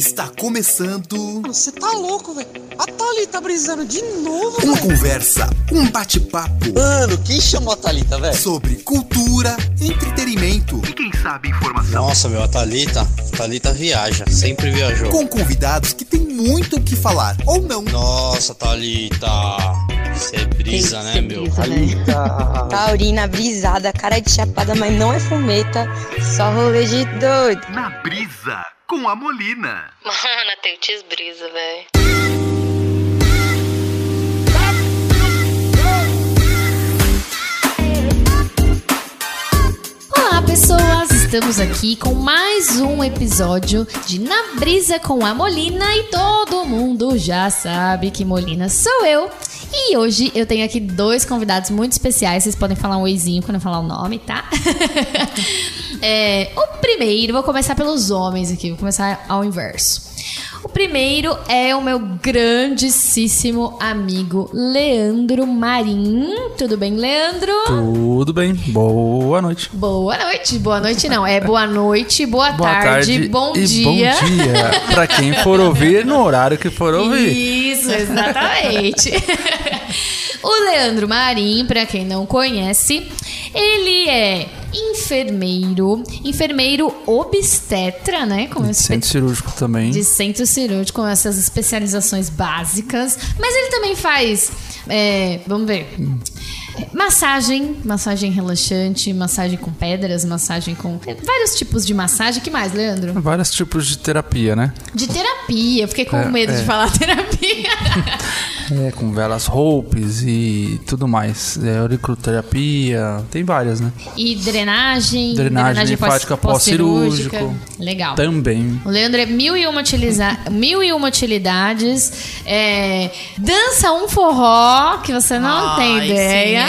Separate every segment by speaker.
Speaker 1: Está começando
Speaker 2: Você tá louco, velho? A Thalita tá brisando de novo,
Speaker 1: uma
Speaker 2: velho.
Speaker 1: conversa, um bate-papo
Speaker 3: Mano, quem chamou a Thalita, velho?
Speaker 1: sobre cultura, entretenimento e quem sabe informação.
Speaker 3: Nossa, meu, a Thalita, a Thalita viaja, sempre viajou.
Speaker 1: Com convidados que tem muito o que falar ou não.
Speaker 3: Nossa, Thalita, você é brisa, né, meu?
Speaker 4: brisa, né? Taurina brisada, cara de chapada, mas não é fumeta, só rolê de doido.
Speaker 1: Na brisa com a Molina.
Speaker 5: Mano, tem brisa, velho.
Speaker 6: Olá, pessoas! Estamos aqui com mais um episódio de Na Brisa com a Molina e todo mundo já sabe que Molina sou eu. E hoje eu tenho aqui dois convidados muito especiais. Vocês podem falar um oizinho quando eu falar o nome, tá? É, o primeiro, vou começar pelos homens aqui, vou começar ao inverso. O primeiro é o meu grandíssimo amigo Leandro Marim. Tudo bem, Leandro?
Speaker 7: Tudo bem, boa noite.
Speaker 6: Boa noite, boa noite não, é boa noite, boa,
Speaker 7: Boa
Speaker 6: tarde, bom
Speaker 7: e
Speaker 6: dia.
Speaker 7: bom dia pra quem for ouvir no horário que for ouvir.
Speaker 6: Isso, exatamente. o Leandro Marim, pra quem não conhece, ele é enfermeiro, enfermeiro obstetra, né? Com esse
Speaker 7: Centro cirúrgico também.
Speaker 6: de centro cirúrgico com essas especializações básicas. Mas ele também faz, é, vamos ver, massagem, massagem relaxante, massagem com pedras, massagem com vários tipos de massagem. que mais, Leandro?
Speaker 7: Vários tipos de terapia, né?
Speaker 6: De terapia. Fiquei com
Speaker 7: É,
Speaker 6: medo de
Speaker 7: é.
Speaker 6: falar terapia.
Speaker 7: É, com velas roupas e tudo mais. É, auriculoterapia, tem várias, né?
Speaker 6: e drenagem,
Speaker 7: Drenagem linfática pós-cirúrgico.
Speaker 6: Legal.
Speaker 7: Também.
Speaker 6: O Leandro é mil e uma, utiliza... mil e uma utilidades. É... Dança um forró, que você não tem
Speaker 2: Ai,
Speaker 6: ideia.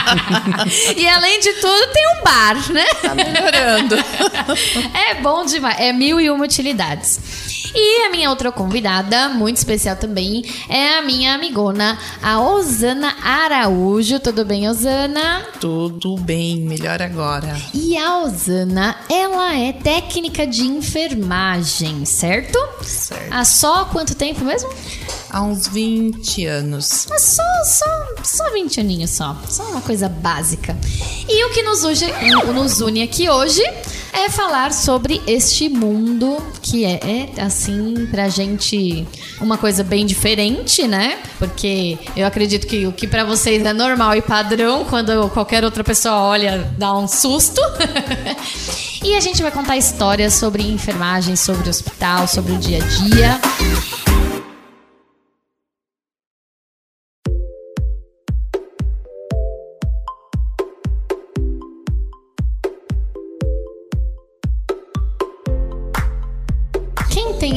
Speaker 6: e além de tudo, tem um bar, né?
Speaker 2: Tá melhorando.
Speaker 6: É bom demais. É mil e uma utilidades. E a minha outra convidada, muito especial também, é a minha amigona, a Osana Araújo. Tudo bem, Osana?
Speaker 2: Tudo bem, melhor agora.
Speaker 6: E a Osana, ela é técnica de enfermagem, certo?
Speaker 2: Certo.
Speaker 6: Há só quanto tempo mesmo?
Speaker 2: Há uns 20 anos.
Speaker 6: Mas só, só, só 20 aninhos só. Só uma coisa básica. E o que nos une, nos une aqui hoje é falar sobre este mundo que é, é, assim, pra gente uma coisa bem diferente, né? Porque eu acredito que o que pra vocês é normal e padrão, quando qualquer outra pessoa olha, dá um susto. e a gente vai contar histórias sobre enfermagem, sobre hospital, sobre o dia a dia.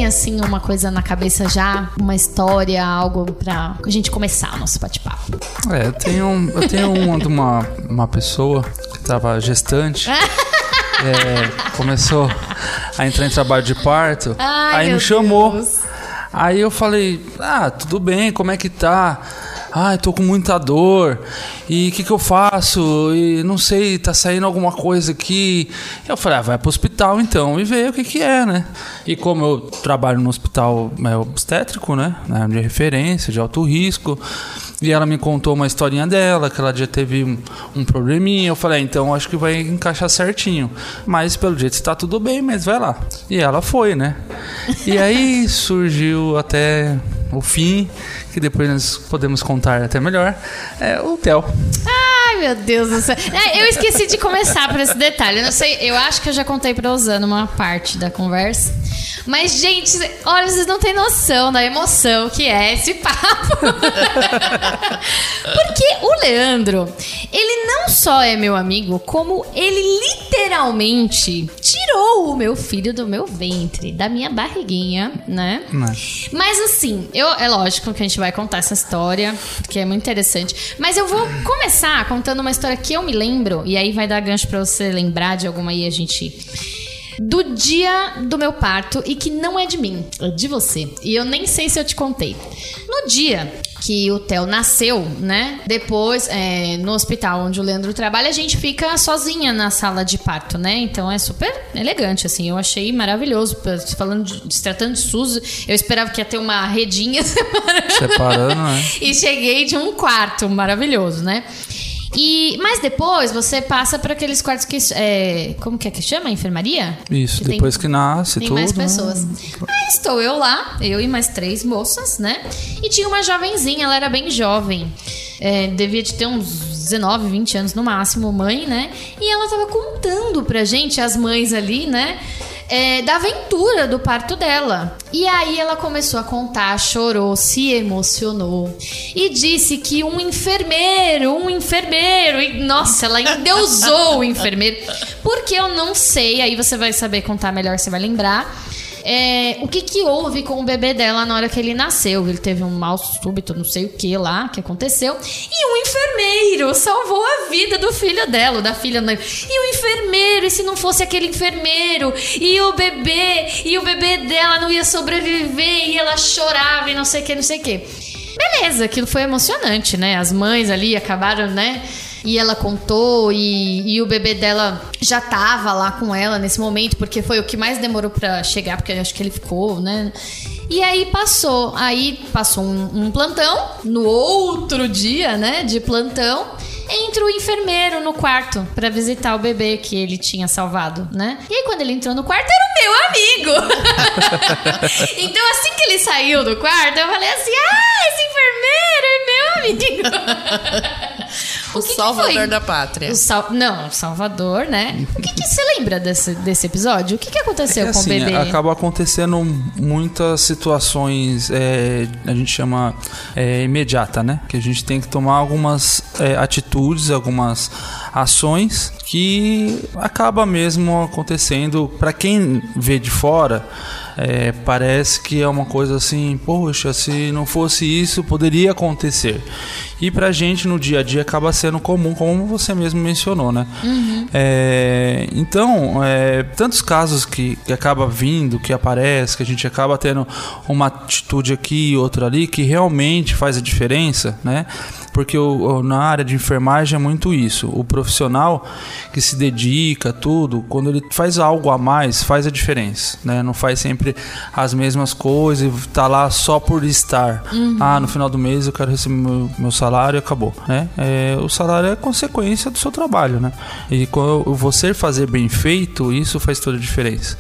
Speaker 6: Tem assim uma coisa na cabeça já, uma história, algo pra gente começar o nosso bate-papo?
Speaker 7: É, eu tenho, eu tenho uma de uma, uma pessoa que tava gestante. é, começou a entrar em trabalho de parto.
Speaker 6: Ai,
Speaker 7: aí me chamou.
Speaker 6: Deus.
Speaker 7: Aí eu falei, ah, tudo bem, como é que tá? Ah, tô com muita dor. E o que, que eu faço? E não sei, tá saindo alguma coisa aqui. Eu falei, ah, vai pro hospital então e vê o que, que é, né? E como eu trabalho no hospital é, obstétrico, né? né, De referência, de alto risco. E ela me contou uma historinha dela, que ela já teve um, um probleminha. Eu falei, ah, então acho que vai encaixar certinho. Mas pelo jeito está tudo bem, mas vai lá. E ela foi, né? E aí surgiu até o fim, que depois nós podemos contar até melhor, é o Theo.
Speaker 6: Ai, meu Deus do céu. É, eu esqueci de começar por esse detalhe. Eu não sei, eu acho que eu já contei pra Osana uma parte da conversa. Mas, gente, olha, vocês não têm noção da emoção que é esse papo. Porque o Leandro, ele não só é meu amigo, como ele literalmente tirou o meu filho do meu ventre, da minha barriguinha, né?
Speaker 7: Né?
Speaker 6: Mas assim, eu, é lógico que a gente vai contar essa história, porque é muito interessante. Mas eu vou começar contando uma história que eu me lembro, e aí vai dar gancho pra você lembrar de alguma aí a gente do dia do meu parto e que não é de mim, é de você. E eu nem sei se eu te contei. No dia que o Theo nasceu, né? Depois, é, no hospital onde o Leandro trabalha, a gente fica sozinha na sala de parto, né? Então é super elegante, assim. Eu achei maravilhoso. Falando de, se tratando de SUS, eu esperava que ia ter uma redinha
Speaker 7: separando, né?
Speaker 6: e cheguei de um quarto maravilhoso, né? E, mas depois você passa para aqueles quartos que. É, como que é que chama? Enfermaria?
Speaker 7: Isso,
Speaker 6: que
Speaker 7: depois
Speaker 6: tem,
Speaker 7: que nasce
Speaker 6: tem
Speaker 7: tudo.
Speaker 6: mais pessoas. Aí estou eu lá, eu e mais três moças, né? E tinha uma jovenzinha, ela era bem jovem. É, devia de ter uns 19, 20 anos no máximo, mãe, né? E ela tava contando pra gente, as mães ali, né? É, da aventura do parto dela. E aí ela começou a contar, chorou, se emocionou e disse que um enfermeiro, um enfermeiro, e nossa, ela endeusou o enfermeiro, porque eu não sei, aí você vai saber contar melhor, você vai lembrar é, o que, que houve com o bebê dela na hora que ele nasceu. Ele teve um mal súbito, não sei o que lá, que aconteceu. E um enfermeiro salvou a vida do filho dela, da filha. E o enfermeiro, e se não fosse aquele enfermeiro? E o bebê, e o bebê dela não ia sobreviver, e ela chorava e não sei o que, não sei o que. Beleza, aquilo foi emocionante, né? As mães ali acabaram, né? E ela contou, e, e o bebê dela já tava lá com ela nesse momento, porque foi o que mais demorou para chegar, porque acho que ele ficou, né? E aí passou. Aí passou um, um plantão, no outro dia, né, de plantão entra o enfermeiro no quarto para visitar o bebê que ele tinha salvado, né? E aí quando ele entrou no quarto era o meu amigo. então assim que ele saiu do quarto, eu falei assim: "Ah, esse enfermeiro é meu amigo".
Speaker 2: O, o que salvador que da pátria.
Speaker 6: Sal... Não, Salvador, né? O que, que você lembra desse, desse episódio? O que, que aconteceu
Speaker 7: é
Speaker 6: com
Speaker 7: assim,
Speaker 6: o bebê?
Speaker 7: Acaba acontecendo muitas situações, é, a gente chama é, imediata, né? Que a gente tem que tomar algumas é, atitudes, algumas ações que acaba mesmo acontecendo para quem vê de fora é, parece que é uma coisa assim, poxa, se não fosse isso, poderia acontecer. E pra gente no dia a dia acaba sendo comum, como você mesmo mencionou, né? Uhum. É, então, é, tantos casos que, que acaba vindo, que aparece, que a gente acaba tendo uma atitude aqui e outra ali, que realmente faz a diferença, né? Porque o, na área de enfermagem é muito isso. O profissional que se dedica, tudo, quando ele faz algo a mais, faz a diferença, né? Não faz sempre as mesmas coisas e tá lá só por estar. Uhum. Ah, no final do mês eu quero receber meu, meu salário e acabou, né? É, o salário é consequência do seu trabalho, né? E quando você fazer bem feito, isso faz toda a diferença.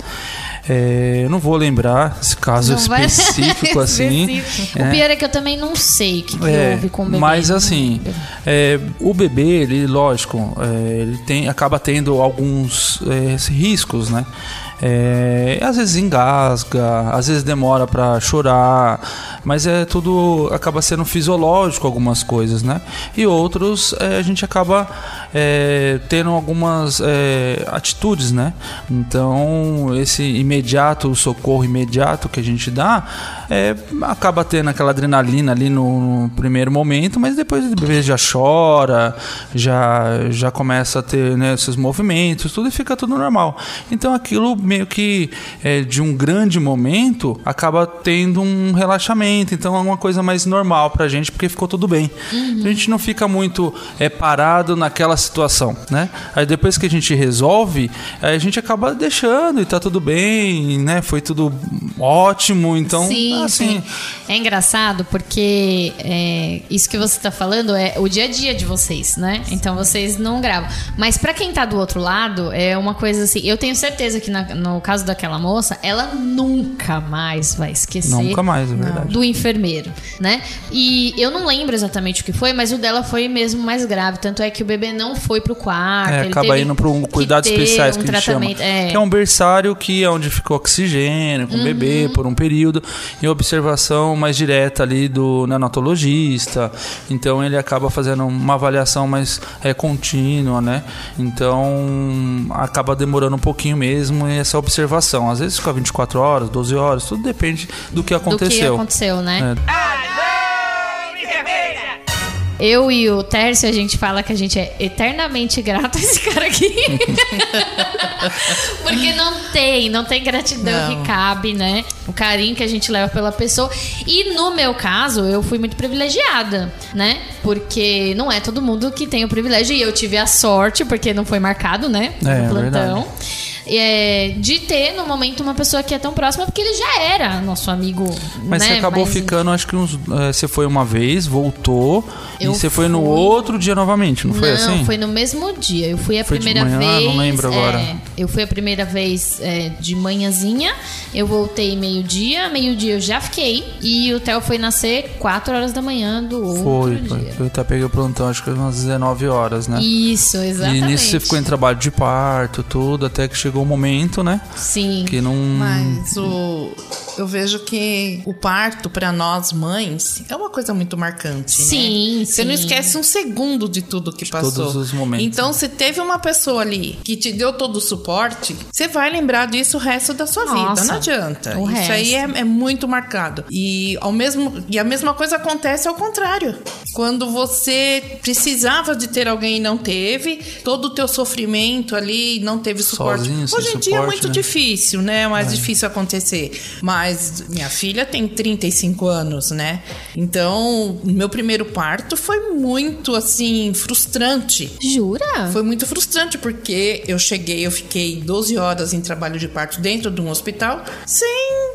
Speaker 7: É, eu não vou lembrar esse caso não específico assim.
Speaker 6: específico. É. O pior é que eu também não sei o que, que
Speaker 7: é,
Speaker 6: houve com o bebê.
Speaker 7: Mas assim, é, o bebê, ele, lógico, é, ele tem, acaba tendo alguns é, riscos, né? É, às vezes engasga, às vezes demora para chorar, mas é tudo acaba sendo fisiológico algumas coisas, né? E outros é, a gente acaba é, tendo algumas é, atitudes, né? Então esse imediato, o socorro imediato que a gente dá, é, acaba tendo aquela adrenalina ali no, no, primeiro momento, mas depois o bebê já chora, já já começa a ter né, esses movimentos, tudo e fica tudo normal. Então aquilo meio que é, de um grande momento acaba tendo um relaxamento. Então é uma coisa mais normal pra gente, porque ficou tudo bem. Uhum. A gente não fica muito é, parado naquela situação, né? Aí depois que a gente resolve, a gente acaba deixando e tá tudo bem, né? Foi tudo ótimo, então
Speaker 6: sim, assim. Sim. É engraçado porque é, isso que você tá falando é o dia a dia de vocês, né? Então vocês não gravam. Mas para quem tá do outro lado, é uma coisa assim. Eu tenho certeza que na, no caso daquela moça, ela nunca mais vai esquecer.
Speaker 7: Nunca mais, é verdade.
Speaker 6: Do enfermeiro, né? E eu não lembro exatamente o que foi, mas o dela foi mesmo mais grave. Tanto é que o bebê não foi pro quarto.
Speaker 7: É, acaba indo para um cuidados especiais um que a gente chama. É. Que é um berçário que é onde ficou oxigênio com uhum. o bebê por um período e observação mais direta ali do neonatologista. Então ele acaba fazendo uma avaliação mais é, contínua, né? Então acaba demorando um pouquinho mesmo essa observação. Às vezes fica 24 horas, 12 horas, tudo depende do que aconteceu. Do que
Speaker 6: aconteceu, né? É. Eu e o Tércio, a gente fala que a gente é eternamente grato a esse cara aqui. Porque não tem, não tem gratidão
Speaker 8: Não.
Speaker 6: que cabe, né? O carinho que a gente leva pela pessoa. E no meu caso, eu fui muito privilegiada, né? Porque não é todo mundo que tem o privilégio. E eu tive a sorte, porque não foi marcado, né?
Speaker 7: É,
Speaker 6: no plantão.
Speaker 7: verdade.
Speaker 6: É, de ter no momento uma pessoa que é tão próxima, porque ele já era nosso amigo.
Speaker 7: Mas
Speaker 6: né?
Speaker 7: você acabou
Speaker 6: Mas-
Speaker 7: ficando, acho que uns. eh, Você foi uma vez, voltou. E você foi no
Speaker 6: fui.
Speaker 7: outro dia novamente, não foi
Speaker 6: não,
Speaker 7: assim?
Speaker 6: foi no mesmo dia. Eu fui a
Speaker 7: Foi
Speaker 6: primeira
Speaker 7: manhã?
Speaker 6: vez.
Speaker 7: Não lembro agora.
Speaker 6: é, eu fui a primeira vez é, de manhãzinha. Eu voltei meio-dia. Meio-dia eu já fiquei. E o Theo foi nascer 4 horas da manhã do outro
Speaker 7: Foi,
Speaker 6: dia.
Speaker 7: foi. Eu até peguei o plantão, acho que umas 19 horas, né?
Speaker 6: Isso, exatamente.
Speaker 7: E nisso você ficou em trabalho de parto, tudo, até que chegou o momento, né?
Speaker 6: Sim.
Speaker 7: Que não.
Speaker 8: Mas o, eu vejo que o parto para nós mães é uma coisa muito marcante, né?
Speaker 6: Sim,
Speaker 8: Você não
Speaker 6: sim.
Speaker 8: esquece um segundo de tudo que passou.
Speaker 7: todos os momentos.
Speaker 8: Então, se teve uma pessoa ali que te deu todo o suporte, você vai lembrar disso o resto da sua vida.
Speaker 6: Nossa,
Speaker 8: Não adianta.
Speaker 6: o
Speaker 8: Isso aí é,
Speaker 6: resto.
Speaker 8: é muito marcado. E, ao mesmo, e a mesma coisa acontece ao contrário. Quando você precisava de ter alguém e não teve, todo o teu sofrimento ali não teve suporte.
Speaker 7: Sozinho,
Speaker 8: Hoje em dia é
Speaker 7: suporte,
Speaker 8: muito
Speaker 7: né?
Speaker 8: difícil, né? É mais difícil acontecer. Mas minha filha tem 35 anos, né? Então, meu primeiro parto foi muito, assim, frustrante.
Speaker 6: Jura?
Speaker 8: Foi muito frustrante porque eu cheguei, eu fiquei 12 horas em trabalho de parto dentro de um hospital, sem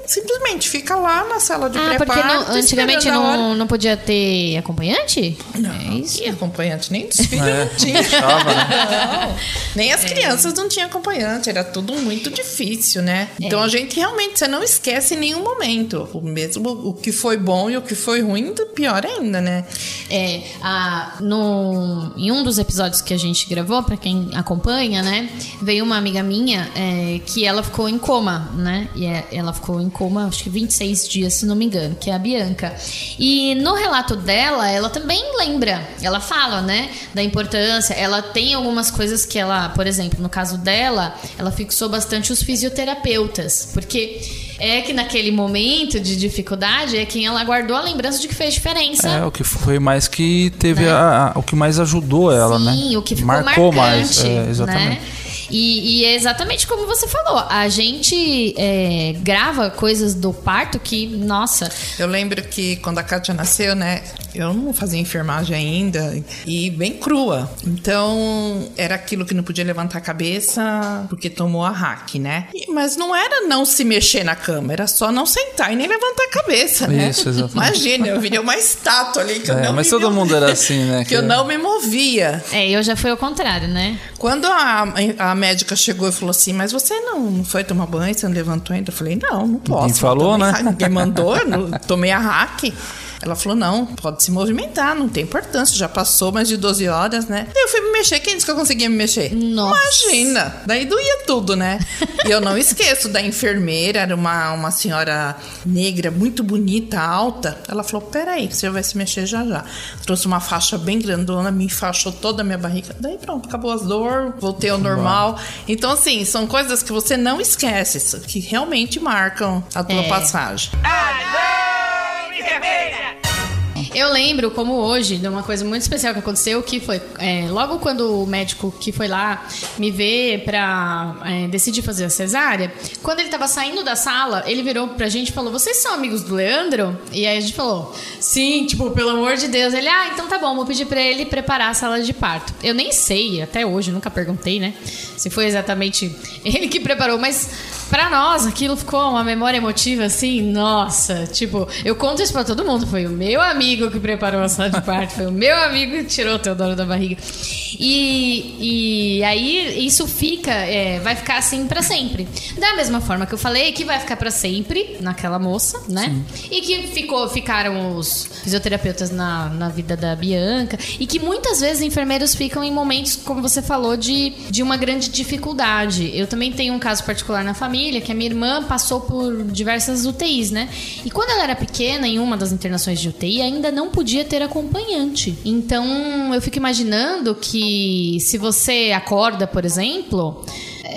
Speaker 8: simplesmente ficar lá na sala de
Speaker 6: Ah, porque
Speaker 8: pré-parto.
Speaker 6: não- antigamente não, não podia ter acompanhante?
Speaker 8: Não,
Speaker 6: É isso.
Speaker 8: tinha acompanhante, nem dos filhos
Speaker 7: É,
Speaker 8: não tinha.
Speaker 7: deixava, né?
Speaker 8: Não, nem
Speaker 6: É.
Speaker 8: as crianças não tinham acompanhante, era tudo muito difícil, né?
Speaker 6: É.
Speaker 8: Então a gente realmente, você não esquece em nenhum momento. O mesmo o que foi bom e o que foi ruim, pior ainda, né?
Speaker 6: É, a, no, em um dos episódios que a gente gravou, pra quem acompanha, né, veio uma amiga minha é, que ela ficou em coma, né? E é- ela ficou em coma, acho que 26 dias, se não me engano, que é a Bianca. E no relato dela, ela também lembra, ela fala, né, da importância. Ela tem algumas coisas que ela, por exemplo, no caso dela, ela fixou bastante os fisioterapeutas, porque é que naquele momento de dificuldade é quem ela guardou a lembrança de que fez diferença.
Speaker 7: É, o que foi mais que teve a, a- o que mais ajudou ela, né?
Speaker 6: Né? Sim, o que ficou
Speaker 7: Marcou
Speaker 6: marcante,
Speaker 7: mais, é, exatamente.
Speaker 6: né? E, e é exatamente como você falou. A gente é, grava coisas do parto que, nossa,
Speaker 8: Eu lembro que quando a Kátia nasceu, né? Eu não fazia enfermagem ainda e bem crua. Então, era aquilo que não podia levantar a cabeça porque tomou a hack, né? E- Mas não era não se mexer na cama, era só não sentar e nem levantar a cabeça, né?
Speaker 7: Isso, exatamente.
Speaker 8: Imagina, eu virei uma estátua ali que eu
Speaker 7: É,
Speaker 8: não
Speaker 7: mas
Speaker 8: me
Speaker 7: todo
Speaker 8: movi-
Speaker 7: mundo era assim, né?
Speaker 8: Que eu não me movia.
Speaker 6: é, eu já fui ao contrário, né?
Speaker 8: Quando a, a médica chegou e falou assim, mas você não, não foi tomar banho, você não levantou ainda? Eu falei, não, não posso.
Speaker 7: falou,
Speaker 8: Eu tomei
Speaker 7: né?
Speaker 8: Ninguém mandou, não- tomei a hack. Ela falou, não, pode se movimentar, não tem importância, já passou mais de 12 horas, né? Daí eu fui me mexer, quem disse que eu conseguia me mexer?
Speaker 6: Nossa.
Speaker 8: Imagina! Daí doía tudo, né? E eu não esqueço da enfermeira, era uma, uma senhora negra, muito bonita, alta. Ela falou, peraí, que você vai se mexer já já. Trouxe uma faixa bem grandona, me enfaixou toda a minha barriga. Daí pronto, acabou as dores, voltei ao normal. Então, assim, são coisas que você não esquece, que realmente marcam a tua
Speaker 6: É.
Speaker 8: passagem cerveja.
Speaker 6: Eu lembro, como hoje, de uma coisa muito especial que aconteceu, que foi é, logo quando o médico que foi lá me ver pra é, decidir fazer a cesárea, quando ele tava saindo da sala, ele virou pra gente e falou: Vocês são amigos do Leandro? E aí a gente falou: Sim, tipo, pelo amor de Deus. Ele, ah, então tá bom, vou pedir pra ele preparar a sala de parto. Eu nem sei, até hoje, nunca perguntei, né? Se foi exatamente ele que preparou, mas pra nós aquilo ficou uma memória emotiva assim, nossa, tipo, eu conto isso pra todo mundo. Foi o meu amigo que preparou a sala de parto, foi o meu amigo que tirou o Teodoro da barriga. E, e aí isso fica, é, vai ficar assim pra sempre. Da mesma forma que eu falei, que vai ficar pra sempre naquela moça, né? E que ficou, ficaram os fisioterapeutas na, na vida da Bianca. E que muitas vezes enfermeiros ficam em momentos, como você falou, de, de uma grande dificuldade. Eu também tenho um caso particular na família, que a minha irmã passou por diversas UTIs, né? E quando ela era pequena, em uma das internações de UTI, ainda não podia ter acompanhante. Então, eu fico imaginando que se você acorda, por exemplo,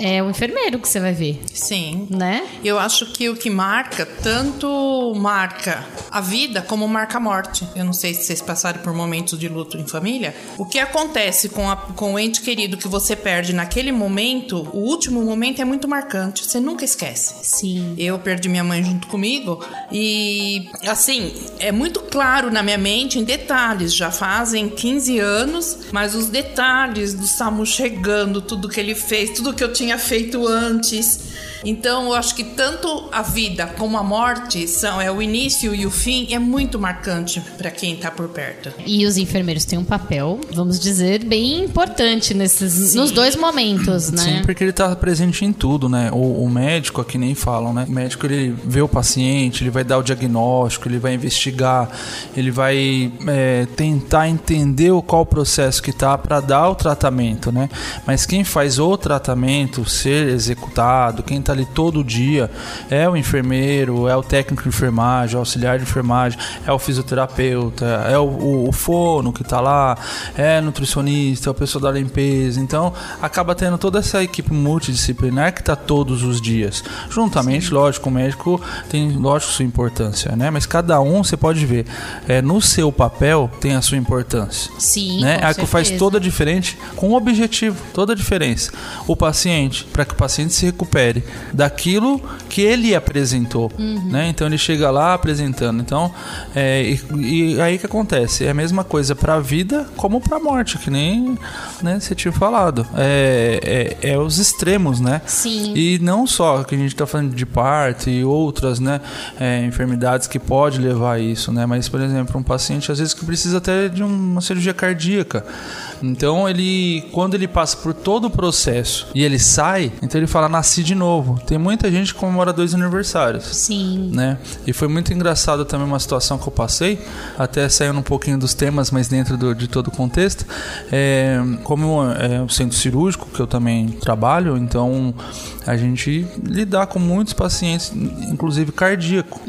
Speaker 6: é o enfermeiro que você vai ver,
Speaker 8: Sim.
Speaker 6: né?
Speaker 8: Eu acho que o que marca, tanto marca a vida como marca a morte. Eu não sei se vocês passaram por momentos de luto em família. O que acontece com, a- com o ente querido que você perde naquele momento, o último momento é muito marcante. Você nunca esquece.
Speaker 6: Sim.
Speaker 8: Eu perdi minha mãe junto comigo e, assim, é muito claro na minha mente, em detalhes. Já fazem 15 anos, mas os detalhes do Samu chegando, tudo que ele fez, tudo que eu tinha feito antes. Então, eu acho que tanto a vida como a morte são é o início e o fim, é muito marcante para quem tá por perto.
Speaker 6: E os enfermeiros têm um papel, vamos dizer, bem importante nesses, nos dois momentos, né?
Speaker 7: Sim, porque ele tá presente em tudo, né? O, o médico, aqui nem falam, né? O médico, ele vê o paciente, ele vai dar o diagnóstico, ele vai investigar, ele vai é, tentar entender qual o processo que tá para dar o tratamento, né? Mas quem faz o tratamento ser executado, quem tá ali todo dia, é o enfermeiro, é o técnico de enfermagem, é o auxiliar de enfermagem, é o fisioterapeuta, é o, o, o fono que tá lá, é nutricionista, é o pessoal da limpeza. Então, acaba tendo toda essa equipe multidisciplinar que tá todos os dias. Juntamente, lógico, o médico tem, lógico, sua importância, né? Mas cada um, você pode ver, é, no seu papel tem a sua importância.
Speaker 6: Sim,
Speaker 7: né? É a que faz toda a diferença com o objetivo, toda a diferença. O paciente, para que o paciente se recupere daquilo que ele apresentou,
Speaker 6: Uhum.
Speaker 7: né? Então ele chega lá apresentando. Então, é, e, e aí que acontece? É a mesma coisa para a vida como para a morte, que nem né, você tinha falado. É, é, é os extremos, né?
Speaker 6: Sim.
Speaker 7: E não só que a gente está falando de parto e outras, né, é, enfermidades que pode levar a isso, né? Mas, por exemplo, um paciente às vezes que precisa até de uma cirurgia cardíaca. Então ele, quando ele passa por todo o processo e ele sai, então ele fala nasci de novo. Tem muita gente que comemora dois aniversários
Speaker 6: Sim.
Speaker 7: né? E foi muito engraçado também uma situação que eu passei, até saindo um pouquinho dos temas, mas dentro do- de todo o contexto. É, como é um centro cirúrgico, que eu também trabalho, então a gente lidar com muitos pacientes, inclusive cardíaco.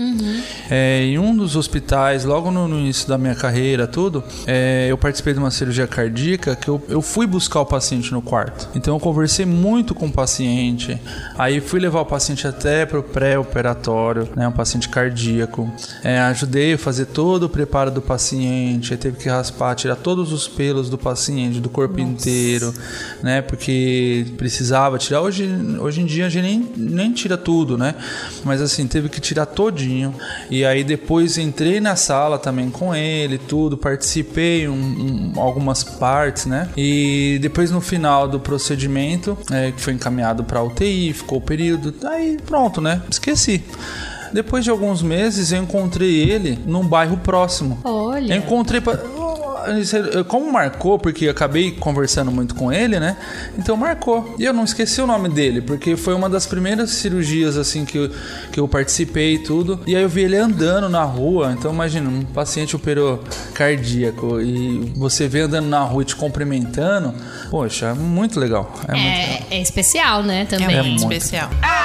Speaker 7: É, em um dos hospitais, logo no, no início da minha carreira, tudo, é, eu participei de uma cirurgia cardíaca que eu, eu fui buscar o paciente no quarto. Então eu conversei muito com o paciente, aí fui levar o paciente até para o pré-operatório, né, um paciente cardíaco. É, ajudei a fazer todo o preparo do paciente, aí teve que raspar, tirar todos os pelos do paciente, do corpo inteiro, né, porque precisava tirar. Hoje, hoje em dia a gente nem, nem tira tudo, né, mas assim, teve que tirar todinho. E aí depois entrei na sala também com ele, tudo, participei um, um, algumas partes, né, e depois no final do procedimento, é, que foi encaminhado para UTI, ficou período, aí pronto, né, esqueci. Depois de alguns meses eu encontrei ele num bairro próximo.
Speaker 6: Olha.
Speaker 7: Eu encontrei. Pa- Como marcou, porque eu acabei conversando muito com ele, né? Então marcou. E eu não esqueci o nome dele, porque foi uma das primeiras cirurgias assim que eu, que eu participei e tudo. E aí eu vi ele andando na rua. Então imagina, um paciente operou cardíaco e você vê andando na rua e te cumprimentando. Poxa, é muito legal. É, muito legal.
Speaker 6: É, é especial, né? Também.
Speaker 8: É
Speaker 7: muito.
Speaker 8: muito especial. Ah,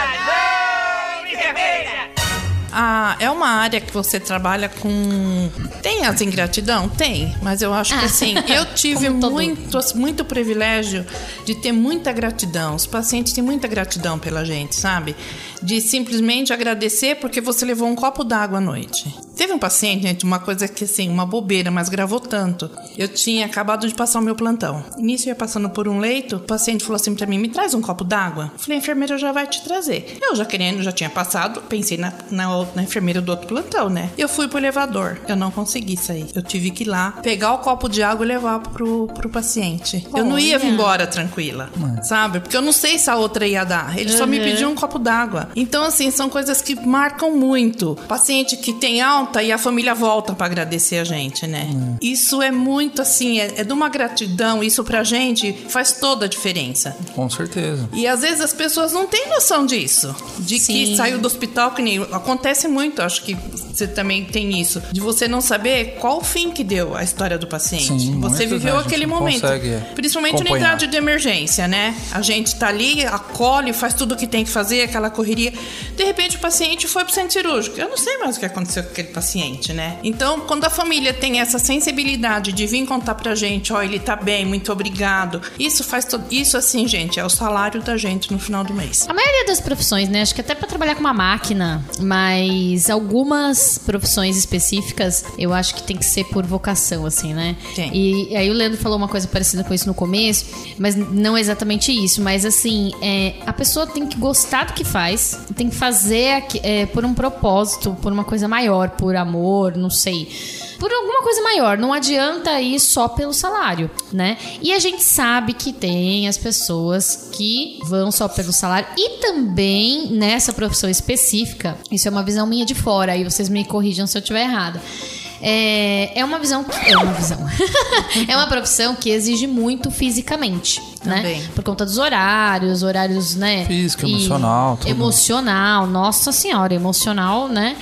Speaker 8: é uma área que você trabalha com. Tem as ingratidão? Tem. Mas eu acho que assim, eu tive muito, muito privilégio de ter muita gratidão. Os pacientes têm muita gratidão pela gente, sabe? De simplesmente agradecer porque você levou um copo d'água à noite. Teve um paciente, gente, uma coisa que assim, uma bobeira, mas gravou tanto. Eu tinha acabado de passar o meu plantão. Início eu ia passando por um leito, o paciente falou assim pra mim: me traz um copo d'água. Eu Falei, a enfermeira já vai te trazer. Eu já querendo, já tinha passado, pensei na, na, na enfermeira do outro plantão, né? Eu fui pro elevador. Eu não consegui sair. Eu tive que ir lá, pegar o copo de água e levar pro, pro paciente. Eu não ia vir
Speaker 6: Olha.
Speaker 8: embora tranquila, sabe? Porque eu não sei se a outra ia dar. Ele só me
Speaker 6: Uhum.
Speaker 8: pediu um copo d'água. Então, assim, são coisas que marcam muito. Paciente que tem alta e a família volta pra agradecer a gente, né? Isso é muito, assim, é, é de uma gratidão. Isso pra gente faz toda a diferença.
Speaker 7: Com certeza.
Speaker 8: E às vezes as pessoas não têm noção disso. De que
Speaker 6: Sim.
Speaker 8: saiu do hospital, que nem acontece muito. Acho que você também tem isso, de você não saber qual o fim que deu a história do paciente.
Speaker 7: Sim,
Speaker 8: você viveu
Speaker 7: né,
Speaker 8: aquele momento. Principalmente na
Speaker 7: acompanhar.
Speaker 8: idade de emergência, né? A gente tá ali, acolhe, faz tudo o que tem que fazer, aquela correria. De repente o paciente foi pro centro cirúrgico. Eu não sei mais o que aconteceu com aquele paciente, né? Então, quando a família tem essa sensibilidade de vir contar pra gente, ó, ele tá bem, muito obrigado. Isso faz todo. Isso, assim, gente, é o salário da gente no final do mês.
Speaker 6: A maioria das profissões, né? Acho que até pra trabalhar com uma máquina, mas algumas profissões específicas, eu acho que tem que ser por vocação, assim, né?
Speaker 8: Tem.
Speaker 6: E aí o Leandro falou uma coisa parecida com isso no começo, mas não é exatamente isso. Mas assim, é, a pessoa tem que gostar do que faz, tem que fazer é, por um propósito, por uma coisa maior, por amor, não sei. Por alguma coisa maior, não adianta ir só pelo salário, né? E a gente sabe que tem as pessoas que vão só pelo salário e também nessa profissão específica, isso é uma visão minha de fora, aí vocês me corrijam se eu estiver errada. É, é uma visão que. É uma visão. é uma profissão que exige muito fisicamente,
Speaker 8: Também.
Speaker 6: né? Por conta dos horários, horários, né?
Speaker 7: Físico,
Speaker 6: E-
Speaker 7: emocional, tudo.
Speaker 6: Emocional, nossa senhora, emocional, né?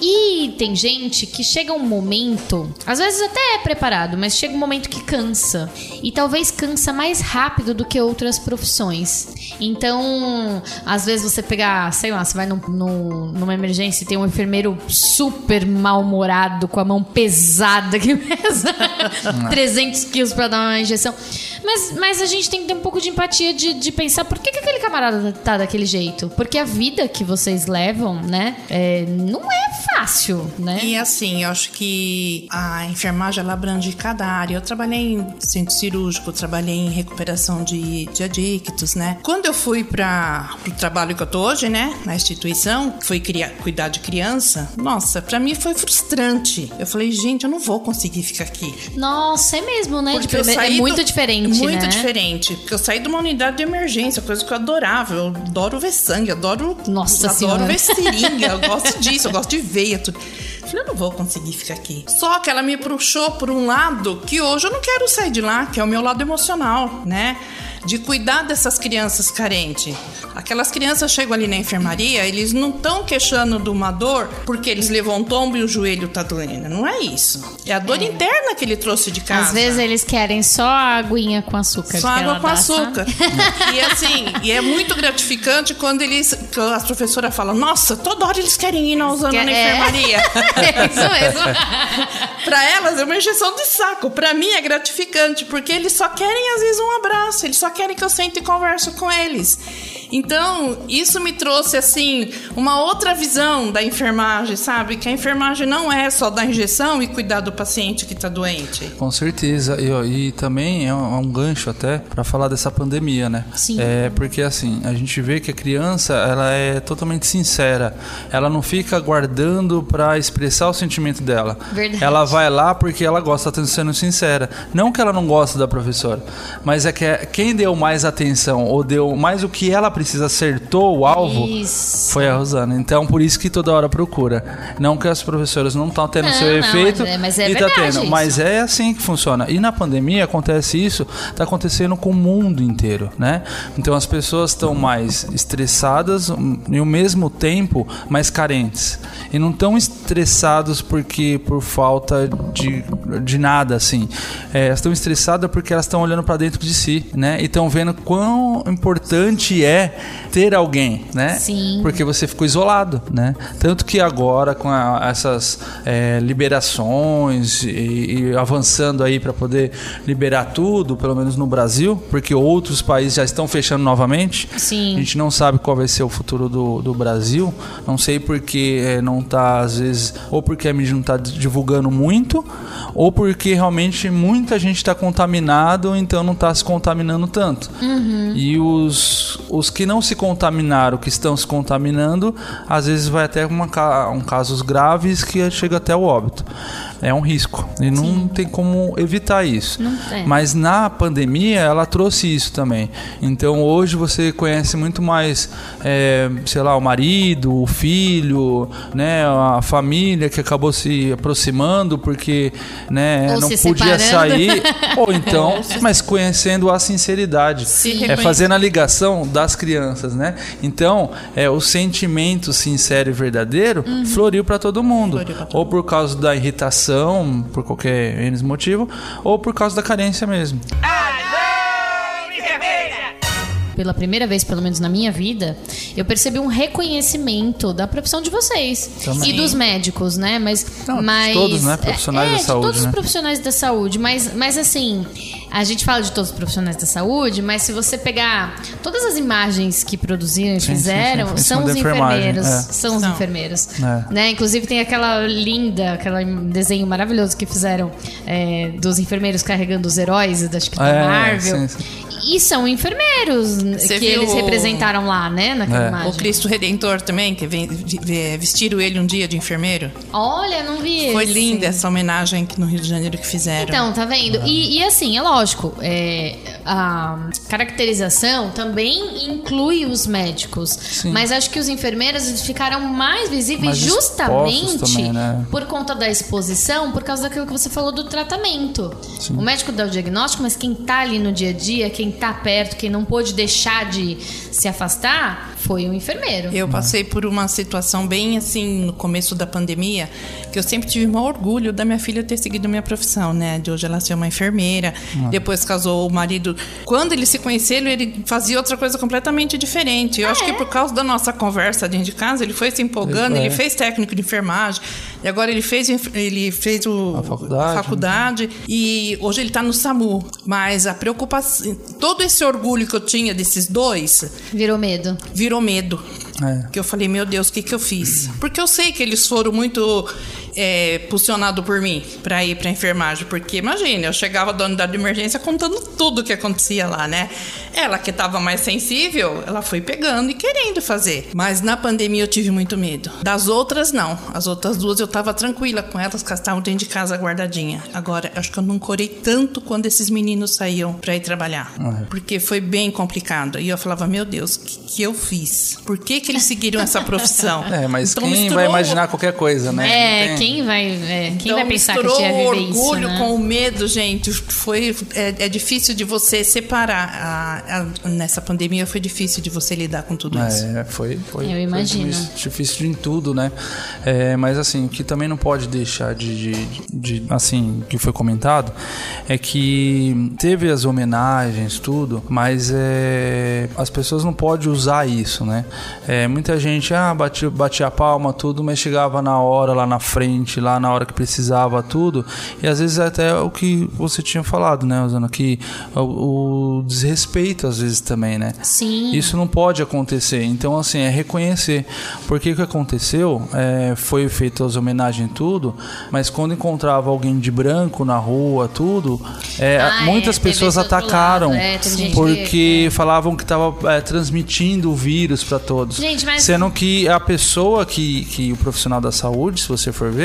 Speaker 6: E tem gente que chega um momento, às vezes até é preparado, mas chega um momento que cansa. E talvez cansa mais rápido do que outras profissões. Então, às vezes você pegar, sei lá, você vai num- num- numa emergência e tem um enfermeiro super mal-humorado, com a mão pesada que pesa 300 quilos pra dar uma injeção. Mas, mas a gente tem que ter um pouco de empatia de, de pensar por que, que aquele camarada tá daquele jeito. Porque a vida que vocês levam, né, é, não é fácil, né?
Speaker 8: E assim, eu acho que a enfermagem ela abrange cada área. Eu trabalhei em centro cirúrgico, trabalhei em recuperação de, de adictos, né? Quando eu fui para o trabalho que eu tô hoje, né, na instituição, que foi cria- cuidar de criança, nossa, para mim foi frustrante. Eu falei, gente, eu não vou conseguir ficar aqui.
Speaker 6: Nossa, é mesmo, né?
Speaker 8: Porque
Speaker 6: De-
Speaker 8: eu saí
Speaker 6: é muito
Speaker 8: do-
Speaker 6: diferente,
Speaker 8: Muito
Speaker 6: né?
Speaker 8: diferente. Porque eu saí de uma unidade de emergência, coisa que eu adorava. Eu adoro ver sangue, adoro.
Speaker 6: Nossa
Speaker 8: adoro
Speaker 6: Senhora.
Speaker 8: ver seringa, eu gosto disso, eu gosto de veia, tudo. Falei, eu não vou conseguir ficar aqui. Só que ela me puxou por um lado que hoje eu não quero sair de lá, que é o meu lado emocional, né? De cuidar dessas crianças carentes. Aquelas crianças chegam ali na enfermaria, eles não estão queixando de uma dor porque eles levam um tombo e o joelho tá doendo. Não é isso. É a dor interna que ele trouxe de casa.
Speaker 6: Às vezes eles querem só a aguinha com açúcar.
Speaker 8: Só água com
Speaker 6: dá,
Speaker 8: açúcar.
Speaker 6: sabe?
Speaker 8: e assim, e é muito gratificante quando eles. As professoras falam, nossa, toda hora eles querem ir na usando na
Speaker 6: é.
Speaker 8: enfermaria.
Speaker 6: É isso mesmo.
Speaker 8: pra elas é uma injeção de saco. Pra mim é gratificante, porque eles só querem, às vezes, um abraço. Eles só querem que eu sente e converso com eles. Então, isso me trouxe, assim, uma outra visão da enfermagem, sabe? Que a enfermagem não é só dar injeção e cuidar do paciente que tá doente.
Speaker 7: Com certeza. E, ó, e também é um, é um gancho até para falar dessa pandemia, né?
Speaker 6: Sim.
Speaker 7: É porque assim, a gente vê que a criança, ela é totalmente sincera. Ela não fica guardando para expressar o sentimento dela.
Speaker 6: Verdade.
Speaker 7: Ela vai lá porque ela gosta, tá sendo sincera. Não que ela não gosta da professora, mas é que é- quem deu mais atenção ou deu mais o que ela precisa acertou o alvo
Speaker 6: Isso.
Speaker 7: foi a Rosana. Então, por isso que toda hora procura. Não que as professoras não estão tendo
Speaker 6: Não,
Speaker 7: seu
Speaker 6: não,
Speaker 7: efeito
Speaker 6: mas é- mas é
Speaker 7: e tá tendo.
Speaker 6: isso.
Speaker 7: Mas é assim que funciona. E na pandemia acontece isso, tá acontecendo com o mundo inteiro, né? Então as pessoas estão mais estressadas e ao mesmo tempo mais carentes. E não estão estressados porque por falta de, de nada assim. É, elas estão estressadas porque elas estão olhando para dentro de si, né? E estão vendo quão importante é ter alguém, né?
Speaker 6: Sim.
Speaker 7: Porque você ficou isolado, né? Tanto que agora com a- essas é, liberações e, e avançando aí para poder liberar tudo, pelo menos no Brasil, porque outros países já estão fechando novamente.
Speaker 6: Sim.
Speaker 7: A gente não sabe qual vai ser o futuro do, do Brasil. Não sei porque é, não tá às vezes ou porque a mídia não está divulgando muito, ou porque realmente muita gente está contaminado, então não está se contaminando tanto. E os, os que não se contaminaram, que estão se contaminando, às vezes vai até uma, um casos graves que chega até o óbito. É um risco. E não tem como evitar isso.
Speaker 6: É.
Speaker 7: Mas na pandemia ela trouxe isso também. Então hoje você conhece muito mais, é, sei lá, o marido, o filho, né, a família que acabou se aproximando porque, né,
Speaker 6: Ou
Speaker 7: não
Speaker 6: se
Speaker 7: podia
Speaker 6: separando.
Speaker 7: sair. Ou então, mas conhecendo a sinceridade.
Speaker 8: Se
Speaker 7: É fazendo a ligação das crianças né? Então, é, o sentimento sincero e verdadeiro floriu para todo mundo. Ou por causa da irritação, por qualquer N motivo, ou por causa da carência mesmo.
Speaker 6: Pela primeira vez, pelo menos na minha vida, eu percebi um reconhecimento da profissão de vocês.
Speaker 7: Também.
Speaker 6: E dos médicos, né? Mas.
Speaker 7: Não, de
Speaker 6: mas
Speaker 7: todos, né? Profissionais
Speaker 6: é,
Speaker 7: da
Speaker 6: de
Speaker 7: saúde,
Speaker 6: todos os
Speaker 7: né?
Speaker 6: profissionais da saúde. Mas, mas assim, a gente fala de todos os profissionais da saúde, mas se você pegar todas as imagens que produziram e
Speaker 7: Sim, sim,
Speaker 6: fizeram,
Speaker 7: sim, em
Speaker 6: são os enfermeiros.
Speaker 7: é.
Speaker 6: São os
Speaker 8: São.
Speaker 6: enfermeiros.
Speaker 7: É.
Speaker 6: Né? Inclusive tem aquela linda, aquele desenho maravilhoso que fizeram é, dos enfermeiros carregando os heróis, acho que da
Speaker 7: É,
Speaker 6: Marvel.
Speaker 7: sim, sim.
Speaker 6: E são enfermeiros
Speaker 8: Você
Speaker 6: que eles
Speaker 8: o-
Speaker 6: representaram lá, né? Naquela
Speaker 7: É.
Speaker 6: imagem.
Speaker 8: O Cristo Redentor também, que vestiram ele um dia de enfermeiro.
Speaker 6: Olha, não vi
Speaker 8: Foi
Speaker 6: esse.
Speaker 8: linda essa homenagem aqui no Rio de Janeiro que fizeram.
Speaker 6: Então, tá vendo? E, e assim, é lógico, é, a caracterização também inclui os médicos. Mas acho que os enfermeiros ficaram mais visíveis
Speaker 7: Mais
Speaker 6: justamente
Speaker 7: também, né?
Speaker 6: por conta da exposição, por causa daquilo que você falou do tratamento. O médico dá o diagnóstico, mas quem tá ali no dia a dia, quem tá perto, quem não pôde deixar de se afastar, foi o enfermeiro.
Speaker 8: Eu passei por uma situação bem assim no começo da pandemia, que eu sempre tive um orgulho da minha filha ter seguido minha profissão, né? De hoje ela ser uma enfermeira, depois casou o marido. Quando eles se conheceram, ele fazia outra coisa completamente diferente. Eu acho que por causa da nossa conversa dentro de casa, ele foi se empolgando,
Speaker 7: É.
Speaker 8: ele fez técnico de enfermagem, e agora ele fez ele fez o
Speaker 7: A faculdade, né?
Speaker 8: faculdade e hoje ele tá no SAMU. Mas a preocupação, todo esse orgulho que eu tinha desses dois
Speaker 6: Virou medo.
Speaker 8: virou medo.
Speaker 7: É.
Speaker 8: Que eu falei, meu Deus, o que, que eu fiz? Porque eu sei que eles foram muito é, pulsionados por mim pra ir pra enfermagem. Porque, imagina, eu chegava da unidade de emergência contando tudo que acontecia lá, né? Ela que tava mais sensível, ela foi pegando e querendo fazer. Mas na pandemia eu tive muito medo. Das outras, não. As outras duas eu tava tranquila com elas, que elas estavam dentro de casa guardadinha. Agora, acho que eu não corei tanto quando esses meninos saíam pra ir trabalhar. Porque foi bem complicado. E eu falava, meu Deus, o que, que eu fiz? Por que, que eles seguiram essa profissão?
Speaker 7: É, mas
Speaker 8: Então,
Speaker 7: quem vai
Speaker 8: misturou-
Speaker 7: imaginar qualquer coisa, né?
Speaker 6: É,
Speaker 7: tem-
Speaker 6: quem vai, é, quem
Speaker 8: então,
Speaker 6: vai pensar que
Speaker 8: misturou
Speaker 6: tinha
Speaker 8: o
Speaker 6: viver isso,
Speaker 8: orgulho
Speaker 6: né?
Speaker 8: com o medo, gente. Foi é, é difícil de você separar. A- a- nessa pandemia foi difícil de você lidar com tudo isso.
Speaker 7: É, foi, foi.
Speaker 6: Eu
Speaker 7: foi
Speaker 6: imagino.
Speaker 7: difícil, difícil em tudo, né? É, mas assim, o que também não pode deixar de, de, de- assim, que foi comentado, é que teve as homenagens, tudo, mas é, as pessoas não podem usar isso, né? É, muita gente, ah, batia, batia a palma, tudo, mas chegava na hora, lá na frente, lá na hora que precisava, tudo, e às vezes até o que você tinha falado, né, Osana, que o, o desrespeito às vezes também, né?
Speaker 6: Sim.
Speaker 7: Isso não pode acontecer. Então, assim, é reconhecer. Porque o que aconteceu é, foi feito as homenagens tudo, mas quando encontrava alguém de branco na rua, tudo, é,
Speaker 6: Ah, é,
Speaker 7: muitas
Speaker 6: teve
Speaker 7: pessoas atacaram.
Speaker 6: é, gente
Speaker 7: porque falavam que estava transmitindo o vírus para todos.
Speaker 6: Gente, mas-
Speaker 7: Sendo que a pessoa que, que o profissional da saúde, se você for ver,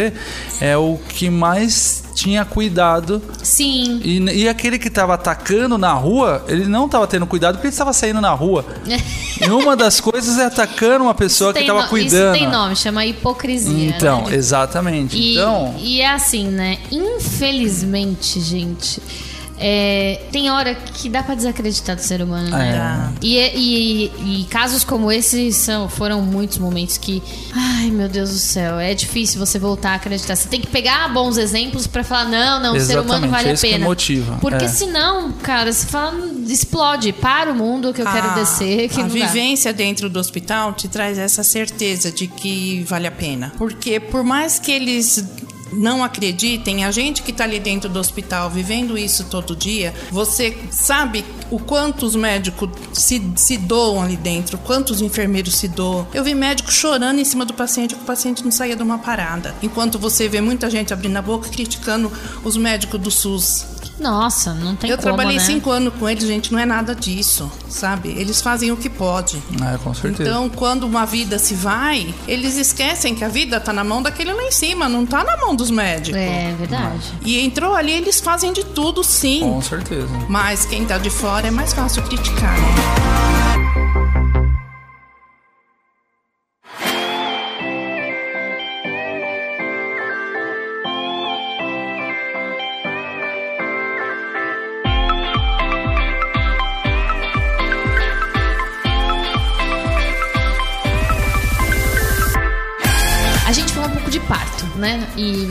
Speaker 7: é o que mais tinha cuidado
Speaker 6: Sim.
Speaker 7: e, e aquele que estava atacando na rua, ele não estava tendo cuidado porque ele estava saindo na rua. e uma das coisas é atacando uma pessoa
Speaker 6: Isso
Speaker 7: que estava cuidando.
Speaker 6: Isso tem nome, chama hipocrisia.
Speaker 7: Então,
Speaker 6: né?
Speaker 7: exatamente.
Speaker 6: E,
Speaker 7: então,
Speaker 6: e é assim, né? Infelizmente, gente. É, tem hora que dá pra desacreditar do ser humano, né? E, e- e casos como esse são, foram muitos momentos que, ai meu Deus do céu, é difícil você voltar a acreditar. Você tem que pegar bons exemplos pra falar, não, não, o ser humano vale a
Speaker 7: esse que
Speaker 6: pena.
Speaker 7: motiva,
Speaker 6: Porque
Speaker 7: é.
Speaker 6: senão, cara, você fala, explode, para o mundo que eu quero
Speaker 8: A-
Speaker 6: descer. Que
Speaker 8: a
Speaker 6: não dá.
Speaker 8: vivência dentro do hospital te traz essa certeza de que vale a pena. Porque por mais que eles não acreditem, a gente que está ali dentro do hospital vivendo isso todo dia, você sabe o quanto os médicos se, se doam ali dentro, quantos enfermeiros se doam. Eu vi médico chorando em cima do paciente, que o paciente não saía de uma parada. Enquanto você vê muita gente abrindo a boca criticando os médicos do SUS.
Speaker 6: Nossa, não tem
Speaker 8: Eu
Speaker 6: como,
Speaker 8: trabalhei
Speaker 6: né?
Speaker 8: cinco anos com eles, gente, não é nada disso, sabe? Eles fazem o que pode.
Speaker 7: é, com certeza.
Speaker 8: Então, quando uma vida se vai, eles esquecem que a vida tá na mão daquele lá em cima, não tá na mão dos médicos.
Speaker 6: É verdade.
Speaker 8: E entrou ali, eles fazem de tudo, sim.
Speaker 7: com certeza.
Speaker 8: Mas quem tá de fora é mais fácil criticar, né?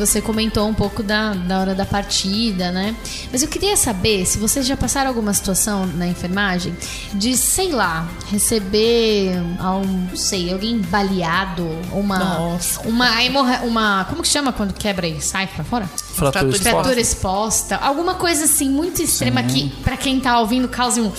Speaker 6: Você comentou um pouco da, da hora da partida, né? Mas eu queria saber se vocês já passaram alguma situação na enfermagem de, sei lá, receber um, não sei, alguém baleado, uma
Speaker 8: Nossa.
Speaker 6: uma hemorra- uma como que chama quando quebra e sai pra fora?
Speaker 7: Fratura exposta.
Speaker 6: Fratura exposta, alguma coisa assim muito extrema que pra quem tá ouvindo cause um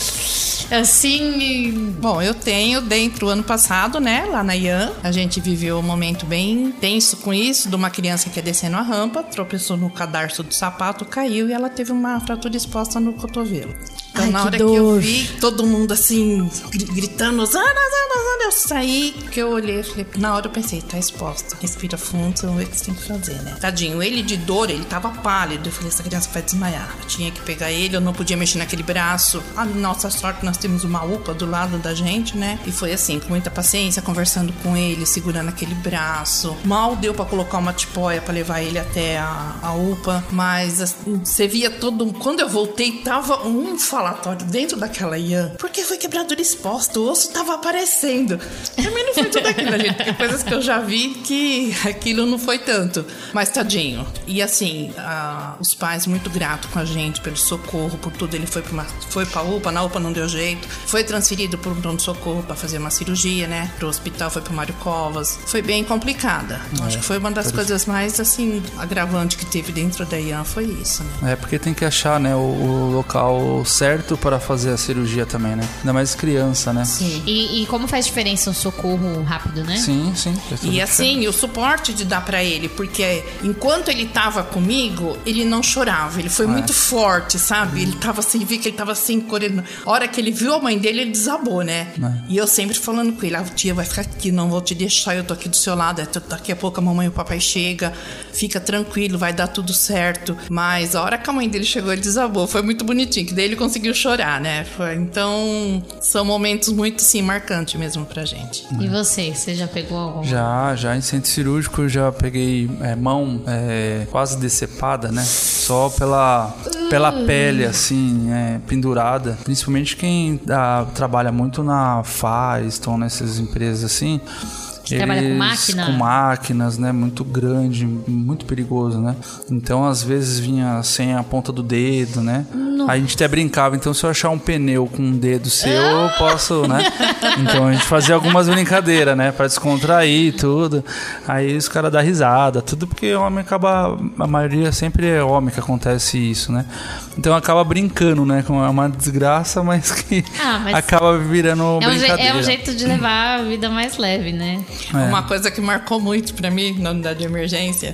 Speaker 6: assim,
Speaker 8: Bom, eu tenho dentro do ano passado, né, lá na IAN, a gente viveu um momento bem tenso com isso, de uma criança que ia descendo a rampa, tropeçou no cadarço do sapato, caiu e ela teve uma fratura exposta no cotovelo. Então,
Speaker 6: Ai,
Speaker 8: na
Speaker 6: que
Speaker 8: hora que
Speaker 6: dor.
Speaker 8: eu vi todo mundo assim, gri- gritando, Zana, Zana, Zana, eu saí, que eu olhei, eu falei, na hora eu pensei, tá exposta, respira fundo, vamos ver o que você tem que fazer, né? Tadinho, ele de dor, ele tava pálido, eu falei, essa criança vai desmaiar. Eu tinha que pegar ele, eu não podia mexer naquele braço. A nossa sorte, nós temos uma UPA do lado da gente, né? E foi assim, com muita paciência, conversando com ele, segurando aquele braço. Mal deu pra colocar uma tipóia pra levar ele até a, a UPA, mas assim, você via todo. Quando eu voltei, tava um falatório dentro daquela IAN, porque foi quebradura exposta, o osso tava aparecendo. Também não foi tudo aquilo, gente, porque coisas que eu já vi que aquilo não foi tanto. Mas tadinho. E assim, ah, os pais muito gratos com a gente pelo socorro, por tudo. Ele foi pra, uma, foi pra UPA, na UPA não deu jeito. Foi transferido um pronto-socorro pra fazer uma cirurgia, né? Pro hospital foi pro Mário Covas. Foi bem complicada. Acho que foi uma das coisas mais, assim, agravantes que teve dentro da IAN, foi isso, né?
Speaker 7: É porque tem que achar, né, o, o local certo para fazer a cirurgia também, né? Ainda mais criança, né?
Speaker 8: Sim.
Speaker 6: E, e como faz diferença um socorro rápido, né?
Speaker 7: Sim, sim.
Speaker 8: E assim, o suporte de dar pra ele, porque enquanto ele tava comigo, ele não chorava, ele foi muito forte, sabe? Ele tava assim, vi que ele tava assim, correndo. A hora que ele viu a mãe dele, ele desabou, né? E eu sempre falando com ele: ah, tia, vai ficar aqui, não vou te deixar, eu tô aqui do seu lado. é, Daqui a pouco a mamãe e o papai chega, fica tranquilo, vai dar tudo certo. Mas a hora que a mãe dele chegou, ele desabou. Foi muito bonitinho, que daí ele conseguiu chorar, né? Foi- então, são momentos muito, assim, marcantes mesmo pra gente.
Speaker 6: E você, você já pegou algum?
Speaker 7: Já, já em centro cirúrgico já peguei é, mão é, quase decepada, né? Só pela, pela pele, assim, é, pendurada. Principalmente quem dá- trabalha muito na FAS, estão nessas empresas assim.
Speaker 6: Que trabalha com
Speaker 7: eles-
Speaker 6: máquina?
Speaker 7: Com máquinas, né? Muito grande, muito perigoso, né? Então, às vezes vinha sem a ponta do dedo, né? Aí a gente até brincava, então se eu achar um pneu com um dedo seu, eu posso, né? Então a gente fazia algumas brincadeiras, né? Pra descontrair e tudo. Aí os caras dão risada, tudo porque homem acaba. A maioria sempre é homem que acontece isso, né? Então acaba brincando, né? Com uma desgraça, mas que
Speaker 6: Ah, mas
Speaker 7: acaba virando
Speaker 6: É um,
Speaker 7: brincadeira.
Speaker 6: é um jeito de levar a vida mais leve, né?
Speaker 7: É.
Speaker 8: Uma coisa que marcou muito pra mim na unidade de emergência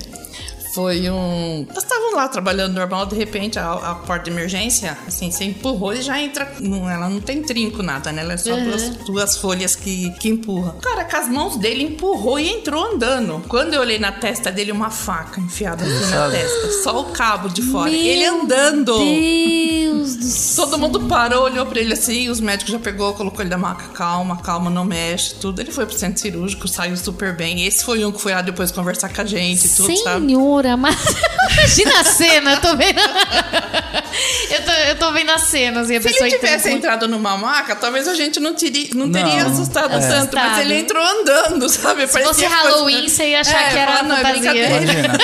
Speaker 8: foi um. Nós estávamos lá trabalhando normal, de repente a, a porta de emergência, assim, você empurrou e já entra. Não, ela não tem trinco, nada, né? Ela é só duas, duas folhas que, que empurram. O cara, com as mãos dele, empurrou e entrou andando. Quando eu olhei na testa dele, uma faca enfiada aqui na
Speaker 7: Sabe?
Speaker 8: testa, só o cabo de fora. ele andando.
Speaker 6: Deus do céu.
Speaker 8: Todo mundo parou, olhou pra ele assim, os médicos já pegou, colocou ele da maca, calma, calma, não mexe, tudo. Ele foi pro centro cirúrgico, saiu super bem. Esse foi um que foi lá depois conversar com a gente e tudo, sabe?
Speaker 6: Senhora, mas imagina a cena, eu tô vendo. eu, tô, eu tô vendo as cenas e a
Speaker 8: Se
Speaker 6: pessoa
Speaker 8: ele tivesse
Speaker 6: entrando-
Speaker 8: entrado numa maca, talvez a gente não, teria, não teria
Speaker 7: Não,
Speaker 8: assustado
Speaker 7: é.
Speaker 8: tanto. Mas ele entrou andando, sabe?
Speaker 6: Se fosse Halloween, você ia achar que era
Speaker 8: falar, não, é.
Speaker 7: Imagina.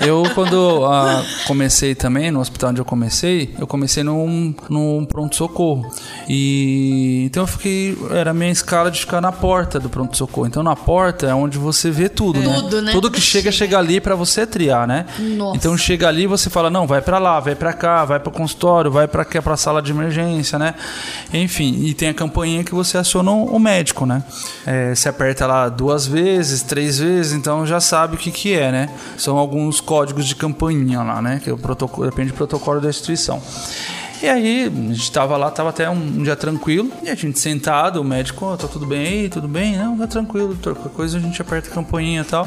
Speaker 7: Eu, quando ah, comecei também, no hospital onde eu comecei, eu comecei num, num pronto-socorro. E então eu fiquei. Era a minha escala de ficar na porta do pronto-socorro. Então na porta é onde você vê tudo, né?
Speaker 6: Tudo, né?
Speaker 7: Tudo que chega, chega ali pra você né?
Speaker 6: Nossa.
Speaker 7: Então chega ali e você fala: não, vai pra lá, vai pra cá, vai pro consultório, vai pra cá, pra sala de emergência, né? Enfim, e tem a campainha que você aciona o médico, né? É, você aperta lá duas vezes, três vezes, então já sabe o que que é, né? São alguns códigos de campainha lá, né? Que é o protocolo, depende do protocolo da instituição. E aí, a gente tava lá, tava até um, dia tranquilo, e a gente sentado, o médico, "Ó, tá tudo bem aí, tudo bem? Não, tá tranquilo, doutor, qualquer coisa a gente aperta a campainha e tal.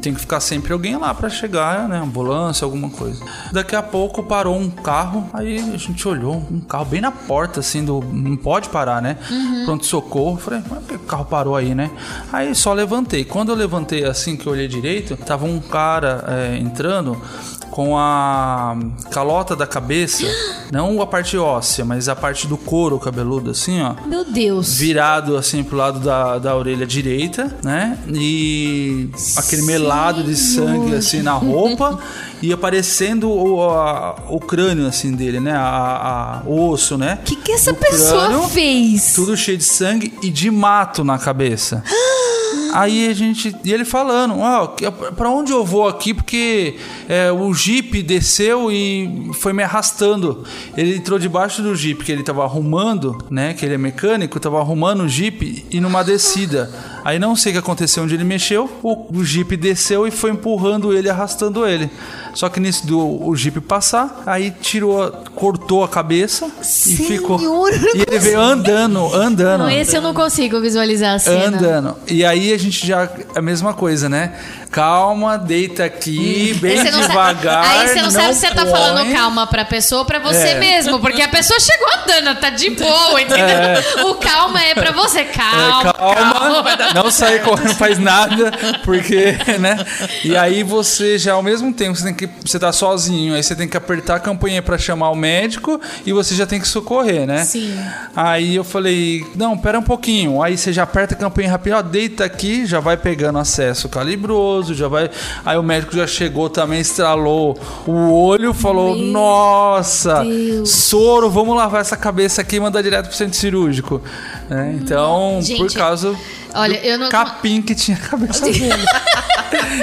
Speaker 7: Tem que ficar sempre alguém lá pra chegar, né? Ambulância, alguma coisa. Daqui a pouco parou um carro, aí a gente olhou, um carro bem na porta, assim, do. Não pode parar, né? Pronto-socorro. Falei, mas que o carro parou aí, né? Aí só levantei. Quando eu levantei assim que eu olhei direito, tava um cara é, entrando com a calota da cabeça, não a parte óssea, mas a parte do couro cabeludo, assim, ó.
Speaker 6: Meu Deus.
Speaker 7: Virado assim pro lado da, da orelha direita, né? E aquele melado de sangue assim na roupa e aparecendo o, a- o crânio assim dele, né? A, a- o osso, né?
Speaker 6: O que, que essa pessoa
Speaker 7: crânio,
Speaker 6: fez?
Speaker 7: Tudo cheio de sangue e de mato na cabeça. Aí a gente. E ele falando, ó, que- pra onde eu vou aqui? Porque é, o Jeep desceu e foi me arrastando. Ele entrou debaixo do Jeep que ele tava arrumando, né? Que ele é mecânico, tava arrumando o Jeep e numa descida. Aí não sei o que aconteceu onde ele mexeu, o, o Jeep desceu e foi empurrando ele, arrastando ele. Só que nisso do o Jeep passar, aí tirou, cortou a cabeça e ficou.
Speaker 6: Senhor, eu não
Speaker 7: E ele veio andando, andando.
Speaker 6: Não, esse eu não consigo visualizar a cena.
Speaker 7: Andando. E aí a gente já. A mesma coisa, né? Calma, deita aqui, bem
Speaker 6: Aí você não sabe-
Speaker 7: devagar.
Speaker 6: aí você não, sabe se você tá falando calma pra pessoa ou pra você
Speaker 7: É.
Speaker 6: mesmo. Porque a pessoa chegou andando, tá de boa, entendeu? O calma é pra você.
Speaker 7: É,
Speaker 6: Calma.
Speaker 7: calma, não sair correndo, não faz nada, porque, né? E aí você já, ao mesmo tempo, você tem que. Você tá sozinho, aí você tem que apertar a campanha pra chamar o médico e você já tem que socorrer, né?
Speaker 6: Sim.
Speaker 7: Aí eu falei, não, pera um pouquinho. Aí você já aperta a campanha rapidinho, ó, deita aqui, já vai pegando acesso calibroso, já vai. Aí o médico já chegou também, estralou o olho, falou: Nossa,
Speaker 6: Deus.
Speaker 7: soro, vamos lavar essa cabeça aqui e mandar direto pro centro cirúrgico. né? Então, por
Speaker 6: Gente,
Speaker 7: causa
Speaker 6: olha,
Speaker 7: do
Speaker 6: eu não-
Speaker 7: capim que tinha na cabeça dele.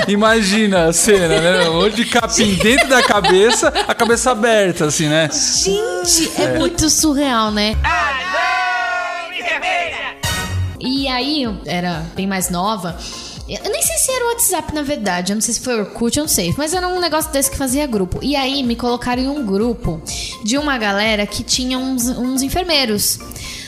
Speaker 7: Imagina a cena, né? Um monte de capim dentro da cabeça, a cabeça aberta, assim, né?
Speaker 6: Gente, é, muito surreal, né? E aí, eu era bem mais nova. Eu nem sei se era o WhatsApp, na verdade. Eu não sei se foi Orkut, eu não sei. Mas era um negócio desse que fazia grupo. E aí, me colocaram em um grupo de uma galera que tinha uns, uns enfermeiros.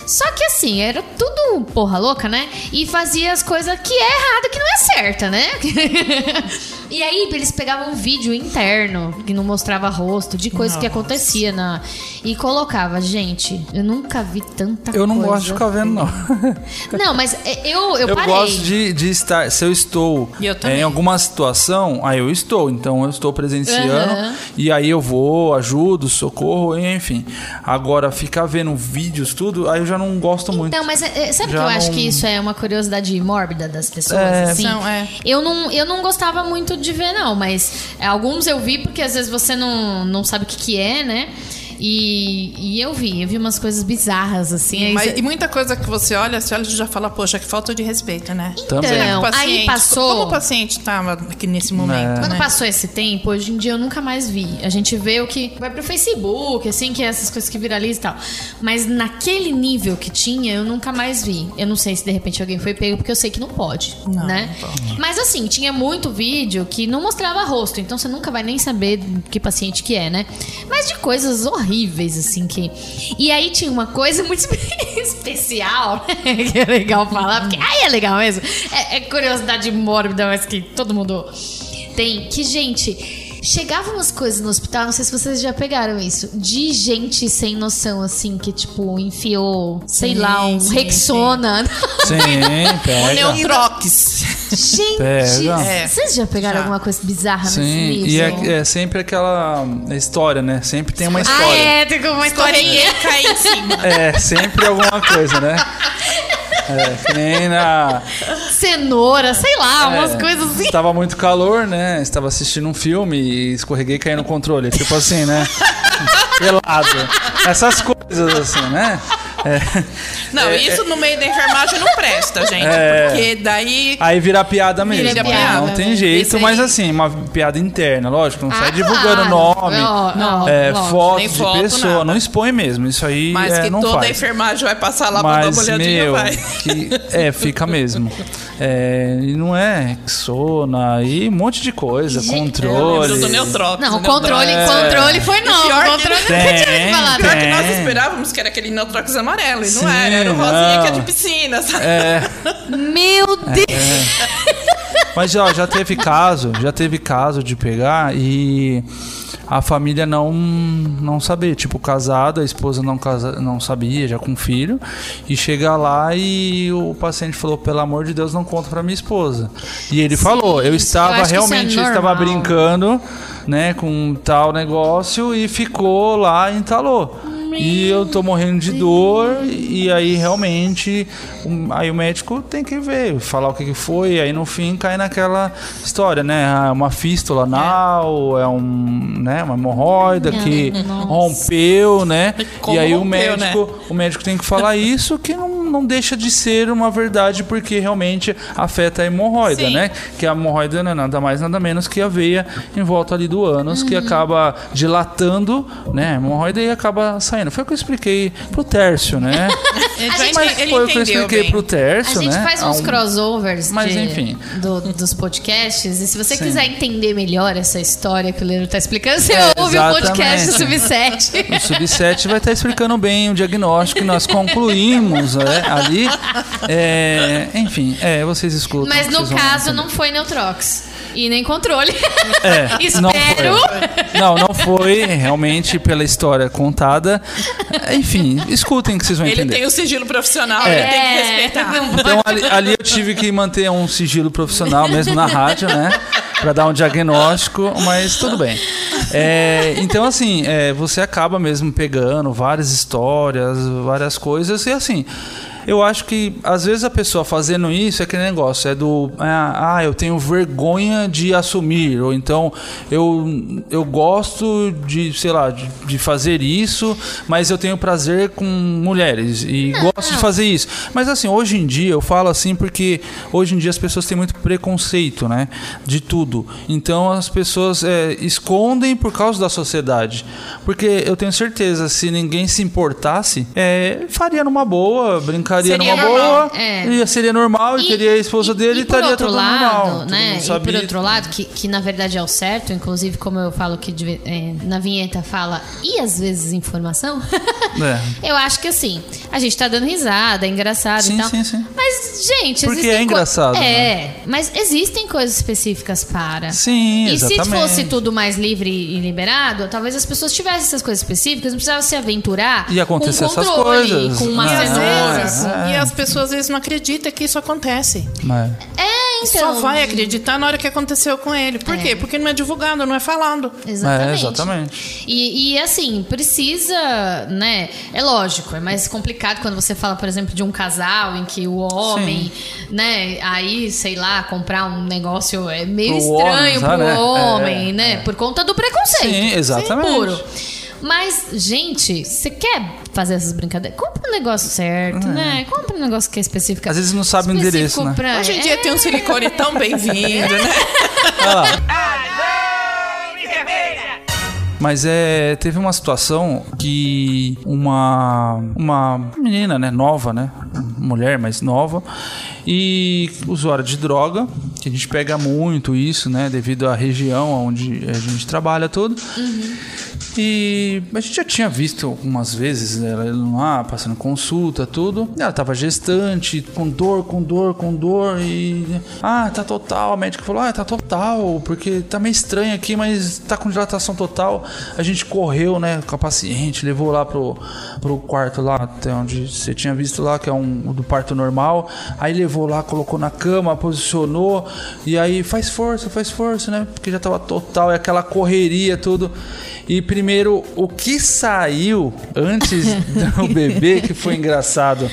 Speaker 6: Só que assim, era tudo porra louca, né? E fazia as coisas que é errado, que não é certa, né? e aí, eles pegavam um vídeo interno, que não mostrava rosto, de coisa que acontecia na. E colocava, gente, eu nunca vi tanta
Speaker 7: Eu não
Speaker 6: coisa.
Speaker 7: gosto de ficar vendo, não.
Speaker 6: Não, mas é, eu, eu,
Speaker 7: Eu
Speaker 6: parei.
Speaker 7: gosto de, de estar. Se eu estou
Speaker 8: eu
Speaker 7: é, em alguma situação, aí eu estou. Então eu estou presenciando.
Speaker 6: Aham.
Speaker 7: E aí eu vou, ajudo, socorro, enfim. Agora, ficar vendo vídeos, tudo, aí eu já não gosto muito.
Speaker 6: Então, mas é, é, sabe que
Speaker 7: Já
Speaker 6: eu acho
Speaker 7: não-
Speaker 6: que isso é uma curiosidade mórbida das pessoas,
Speaker 7: É.
Speaker 6: assim?
Speaker 8: Não, é.
Speaker 6: Eu não, eu não gostava muito de ver, não, mas é, alguns eu vi porque às vezes você não, não sabe o que, que é, né? E, e eu vi, eu vi umas coisas bizarras, assim.
Speaker 8: Mas, e muita coisa que você olha, você olha e já fala, poxa, que falta de respeito, né?
Speaker 7: Também.
Speaker 6: Então,
Speaker 8: O
Speaker 6: aí
Speaker 8: paciente-
Speaker 6: passou.
Speaker 8: Como o paciente tava aqui nesse momento,
Speaker 6: Quando
Speaker 8: né?
Speaker 6: passou esse tempo, hoje em dia eu nunca mais vi. A gente vê o que vai pro Facebook, assim, que é essas coisas que viralizam e tal. Mas naquele nível que tinha, eu nunca mais vi. Eu não sei se de repente alguém foi pego, porque eu sei que não pode,
Speaker 8: Não,
Speaker 6: né?
Speaker 8: não pode.
Speaker 6: Mas assim, tinha muito vídeo que não mostrava rosto, então você nunca vai nem saber que paciente que é, né? Mas de coisas horríveis, assim, que... E aí tinha uma coisa muito especial, que é legal falar, porque aí é legal mesmo. É, é curiosidade mórbida, mas que todo mundo tem. Que, gente... Chegavam umas coisas no hospital, não sei se vocês já pegaram isso, de gente sem noção, assim, que, tipo, enfiou, sei
Speaker 8: Sim,
Speaker 6: lá, um
Speaker 8: sim,
Speaker 6: Rexona.
Speaker 7: Sim,
Speaker 8: O
Speaker 7: pega.
Speaker 8: Neutrox.
Speaker 6: Gente,
Speaker 7: Pega.
Speaker 8: É,
Speaker 6: vocês já pegaram
Speaker 8: já.
Speaker 6: alguma coisa bizarra nesse
Speaker 7: Sim,
Speaker 6: nível?
Speaker 7: e é, é sempre aquela história, né? Sempre tem uma história.
Speaker 6: Ah, é, tem uma historinha.
Speaker 8: Historinha cair em cima.
Speaker 7: É, sempre alguma coisa, né? É, que nem na.
Speaker 6: Cenoura, sei lá, umas
Speaker 7: É,
Speaker 6: coisas assim.
Speaker 7: Estava muito calor, né? Estava assistindo um filme e escorreguei e caí no controle. Tipo assim, né? Pelado. Essas coisas assim, né? É.
Speaker 8: Não, isso no meio da enfermagem não presta, gente.
Speaker 7: É.
Speaker 8: Porque daí.
Speaker 7: Aí vira piada mesmo.
Speaker 6: Vira piada,
Speaker 7: não tem
Speaker 6: né?
Speaker 7: jeito,
Speaker 8: aí-
Speaker 7: mas assim, uma piada interna, lógico. Não sai
Speaker 6: Ah,
Speaker 7: divulgando
Speaker 6: claro.
Speaker 7: nome,
Speaker 6: Ó, ó,
Speaker 7: é,
Speaker 6: lógico.
Speaker 7: fotos
Speaker 8: Nem
Speaker 7: de
Speaker 8: foto,
Speaker 7: pessoa.
Speaker 8: nada.
Speaker 7: Não expõe mesmo. Isso aí
Speaker 8: Mas
Speaker 7: é,
Speaker 8: que
Speaker 7: não
Speaker 8: toda a
Speaker 7: faz.
Speaker 8: enfermagem vai passar lá pra dar
Speaker 7: Mas,
Speaker 8: uma olhadinha,
Speaker 7: meu,
Speaker 8: vai.
Speaker 7: que, é, fica mesmo. É, não é Rexona e um monte de coisa,
Speaker 6: Gente,
Speaker 7: controle.
Speaker 8: Do Neutrox.
Speaker 6: Não,
Speaker 8: o
Speaker 6: controle,
Speaker 7: É.
Speaker 6: controle foi não.
Speaker 8: pior
Speaker 6: O
Speaker 8: que-
Speaker 6: controle
Speaker 7: Tem,
Speaker 6: nunca tinha falado.
Speaker 8: Pior que nós
Speaker 7: Tem.
Speaker 8: esperávamos que era aquele Neutrox amarelo. E não
Speaker 7: Sim,
Speaker 8: era, era o rosinha que é de
Speaker 7: não.
Speaker 8: piscina, sabe?
Speaker 7: É,
Speaker 6: Meu Deus.
Speaker 7: mas ó, já teve caso, já teve caso de pegar e a família não não saber, tipo casado, a esposa não casa, não sabia, já com filho, e chega lá e o paciente falou: "Pelo amor de Deus, não conta pra minha esposa". E ele falou: "Eu
Speaker 6: eu
Speaker 7: estava
Speaker 6: é
Speaker 7: realmente eu estava brincando né, com tal negócio e ficou lá e entalou. E eu tô morrendo de dor e aí realmente aí o médico tem que ver, falar o que, que foi, e aí no fim cai naquela história, né? Ah, uma fístula anal, é um, né, uma hemorroida que rompeu, né?
Speaker 8: Como
Speaker 7: e aí o
Speaker 8: rompeu, né?
Speaker 7: médico, o médico tem que falar isso que não, não deixa de ser uma verdade porque realmente afeta a hemorroida,
Speaker 8: Sim.
Speaker 7: né? Que a hemorroida não é nada mais nada menos que a veia em volta ali do ânus
Speaker 8: Uhum.
Speaker 7: que acaba dilatando, né? A hemorroida e acaba saindo. Foi o que eu expliquei pro Tércio, né? Mas foi o que eu expliquei
Speaker 8: bem.
Speaker 7: pro Tércio,
Speaker 6: A gente
Speaker 7: né?
Speaker 6: faz uns
Speaker 7: um-
Speaker 6: crossovers
Speaker 7: Mas,
Speaker 6: de-
Speaker 7: enfim.
Speaker 6: do- dos podcasts. E se você
Speaker 7: Sim.
Speaker 6: quiser entender melhor essa história que o Leandro tá explicando, você
Speaker 7: É,
Speaker 6: ouve o podcast do
Speaker 7: exatamente.
Speaker 6: Sub7.
Speaker 7: O Sub7 vai estar explicando bem o diagnóstico que nós concluímos né, ali. É, enfim, é, vocês escutam.
Speaker 6: Mas no
Speaker 7: vão
Speaker 6: caso não foi Neutrox. E nem controle.
Speaker 7: É, não
Speaker 6: Espero.
Speaker 7: foi. Não, não foi realmente pela história contada. Enfim, escutem que vocês vão
Speaker 8: Ele
Speaker 7: entender.
Speaker 8: tem o sigilo profissional,
Speaker 7: É.
Speaker 8: ele tem que respeitar.
Speaker 7: Então ali, ali eu tive que manter um sigilo profissional mesmo na rádio, né? Pra dar um diagnóstico, mas tudo bem. É, então, assim, é, você acaba mesmo pegando várias histórias, várias coisas, e assim. Eu acho que às vezes a pessoa fazendo isso é aquele negócio, é do ah, ah, eu tenho vergonha de assumir, ou então eu, eu gosto de, sei lá, de, de fazer isso, mas eu tenho prazer com mulheres e gosto de fazer isso. Mas assim, hoje em dia eu falo assim porque hoje em dia as pessoas têm muito preconceito, né? De tudo. Então as pessoas é, escondem por causa da sociedade. Porque eu tenho certeza, se ninguém se importasse, é, faria numa boa,
Speaker 8: Seria
Speaker 7: numa
Speaker 8: normal.
Speaker 7: boa,
Speaker 6: É.
Speaker 7: e seria normal, e, teria a esposa dele e, estaria
Speaker 6: outro
Speaker 7: tudo
Speaker 6: lado,
Speaker 7: normal. todo
Speaker 6: né?
Speaker 7: mundo
Speaker 6: E por outro lado, que, que na verdade é o certo, inclusive como eu falo que de- é, na vinheta fala, e às vezes informação,
Speaker 7: É.
Speaker 6: eu acho que assim, a gente tá dando risada, é engraçado
Speaker 7: Sim,
Speaker 6: e tal.
Speaker 7: sim, sim.
Speaker 6: Mas, gente,
Speaker 7: Porque
Speaker 6: existem
Speaker 7: é engraçado,
Speaker 6: É,
Speaker 7: né?
Speaker 6: mas existem coisas específicas para.
Speaker 7: Sim,
Speaker 6: E se
Speaker 7: exatamente.
Speaker 6: fosse tudo mais livre e liberado, talvez as pessoas tivessem essas coisas específicas, não precisava se aventurar
Speaker 7: Ia acontecer
Speaker 6: com
Speaker 7: essas coisas.
Speaker 6: com uma
Speaker 7: Não,
Speaker 8: E às
Speaker 7: é, é.
Speaker 8: e as pessoas às vezes não acreditam que isso acontece.
Speaker 7: Mas-
Speaker 6: É, então.
Speaker 8: Só vai acreditar na hora que aconteceu com ele. Por
Speaker 6: É.
Speaker 8: quê? Porque não é divulgado, não é falado.
Speaker 6: Exatamente.
Speaker 7: É, exatamente.
Speaker 6: E, e, assim, precisa, né? É lógico, é mais complicado quando você fala, por exemplo, de um casal em que o homem, né, aí, sei lá, comprar um negócio é meio
Speaker 7: Pro
Speaker 6: estranho
Speaker 7: homem,
Speaker 6: pro
Speaker 7: né?
Speaker 6: homem,
Speaker 7: É,
Speaker 6: né? Por conta do preconceito.
Speaker 7: Sim, exatamente.
Speaker 6: Puro. Mas, gente, você quer fazer essas brincadeiras? Compra um negócio certo, né? Compra um negócio que é específico.
Speaker 7: É. Às vezes não sabe o endereço, né?
Speaker 6: pra-
Speaker 8: Hoje em dia
Speaker 6: é,
Speaker 8: tem um silicone tão bem-vindo, né?
Speaker 7: Olha lá. Mas é, teve uma situação que uma uma menina, né, nova, né, mulher, mas nova, e usuária de droga, que a gente pega muito isso, né, devido à região onde a gente trabalha tudo. E a gente já tinha visto algumas vezes ela lá passando consulta, tudo. Ela tava gestante, com dor, com dor, com dor. E. Ah, tá total. A médica falou: Ah, tá total, porque tá meio estranho aqui, mas tá com dilatação total. A gente correu, né, com a paciente, levou lá pro, pro quarto lá, até onde você tinha visto lá, que é um o do parto normal. Aí levou lá, colocou na cama, posicionou. E aí faz força, faz força, né? Porque já tava total, e aquela correria, tudo. E primeiro, o que saiu antes do bebê, que foi engraçado,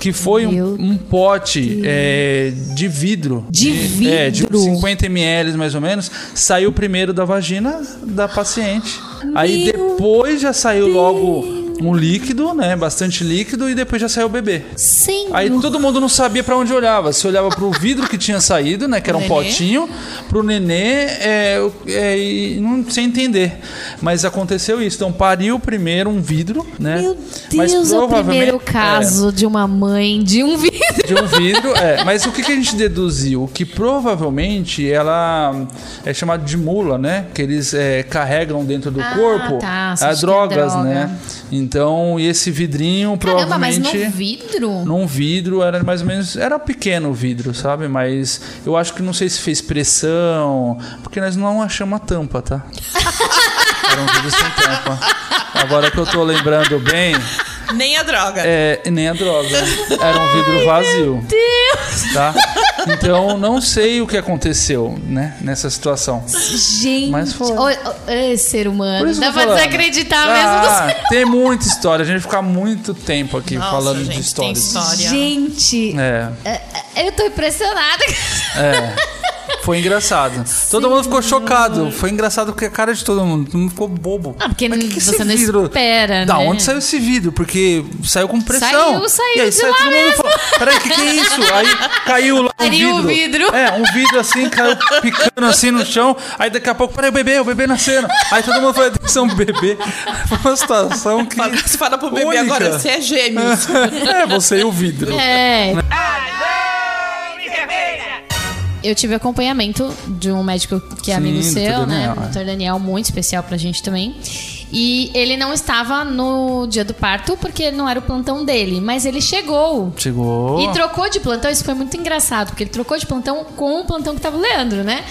Speaker 7: que foi um,
Speaker 6: Meu
Speaker 7: um pote é, de vidro.
Speaker 6: De
Speaker 7: É, de
Speaker 6: vidro?
Speaker 7: 50 ml mais ou menos, saiu primeiro da vagina da paciente. Aí depois já saiu logo um líquido, né? Bastante líquido, e depois já saiu o bebê.
Speaker 6: Sim.
Speaker 7: Aí todo mundo não sabia pra onde olhava. Se olhava pro vidro que tinha saído, né? Que era um
Speaker 8: Nenê.
Speaker 7: potinho, pro nenê, é, é, não sem entender. Mas aconteceu isso. Então pariu primeiro um vidro, né?
Speaker 6: Meu Deus, é o primeiro caso de uma mãe de um vidro.
Speaker 7: de um vidro, é. Mas o que, que a gente deduziu? Que provavelmente ela é chamada de mula, né? Que eles é, carregam dentro do
Speaker 6: Ah,
Speaker 7: corpo
Speaker 6: tá, é
Speaker 7: drogas,
Speaker 6: droga.
Speaker 7: né? Então, e esse vidrinho
Speaker 6: Caramba, mas
Speaker 7: provavelmente.
Speaker 6: no vidro?
Speaker 7: Num vidro, era mais ou menos. Era pequeno o vidro, sabe? Mas eu acho que não sei se fez pressão. Porque nós não achamos a tampa, tá? Era um vidro sem tampa. Agora que eu tô lembrando bem,
Speaker 8: Nem a droga.
Speaker 7: é, nem a droga. Era um vidro vazio.
Speaker 6: Deus!
Speaker 7: Tá? Então, não sei o que aconteceu, né, nessa situação.
Speaker 6: Gente,
Speaker 7: Mas foi.
Speaker 6: é ser humano. Dá pra desacreditar mesmo do
Speaker 7: Ah, tem muita história. A gente vai ficar muito tempo aqui
Speaker 8: Nossa,
Speaker 7: falando
Speaker 8: gente,
Speaker 7: de
Speaker 8: tem
Speaker 7: histórias.
Speaker 8: história.
Speaker 6: Gente,
Speaker 7: É,
Speaker 6: é- é- eu tô impressionada.
Speaker 7: é. Foi engraçado. Todo mundo ficou chocado. Foi engraçado porque a cara de todo mundo, todo mundo ficou bobo.
Speaker 6: Ah, porque
Speaker 7: Mas que que
Speaker 6: você
Speaker 7: esse
Speaker 6: não
Speaker 7: vidro-
Speaker 6: espera,
Speaker 7: Da
Speaker 6: né?
Speaker 7: onde saiu esse vidro? Porque saiu com pressão.
Speaker 6: Saiu, saiu
Speaker 7: E aí
Speaker 6: de
Speaker 7: saiu
Speaker 6: lá
Speaker 7: todo mundo e falou: Peraí, o que, que é isso? Aí caiu lá um
Speaker 6: Caiu o
Speaker 7: vidro.
Speaker 6: vidro.
Speaker 7: É, um vidro assim, caiu picando assim no chão. Aí daqui a pouco, peraí, o bebê, o bebê nascendo. Aí todo mundo foi atenção, bebê. Foi uma situação que.
Speaker 8: Você fala pro bebê
Speaker 7: Única.
Speaker 8: agora, você é gêmeos.
Speaker 7: é, você e o vidro.
Speaker 6: É. Eu tive acompanhamento de um médico que é
Speaker 7: Sim,
Speaker 6: amigo
Speaker 7: Dr.
Speaker 6: seu, né?
Speaker 7: Daniel, é.
Speaker 6: Dr. Daniel, muito especial pra gente também. E ele não estava no dia do parto porque não era o plantão dele, mas ele chegou.
Speaker 7: Chegou.
Speaker 6: E trocou de plantão, isso foi muito engraçado, porque ele trocou de plantão com o plantão que tava o Leandro, né?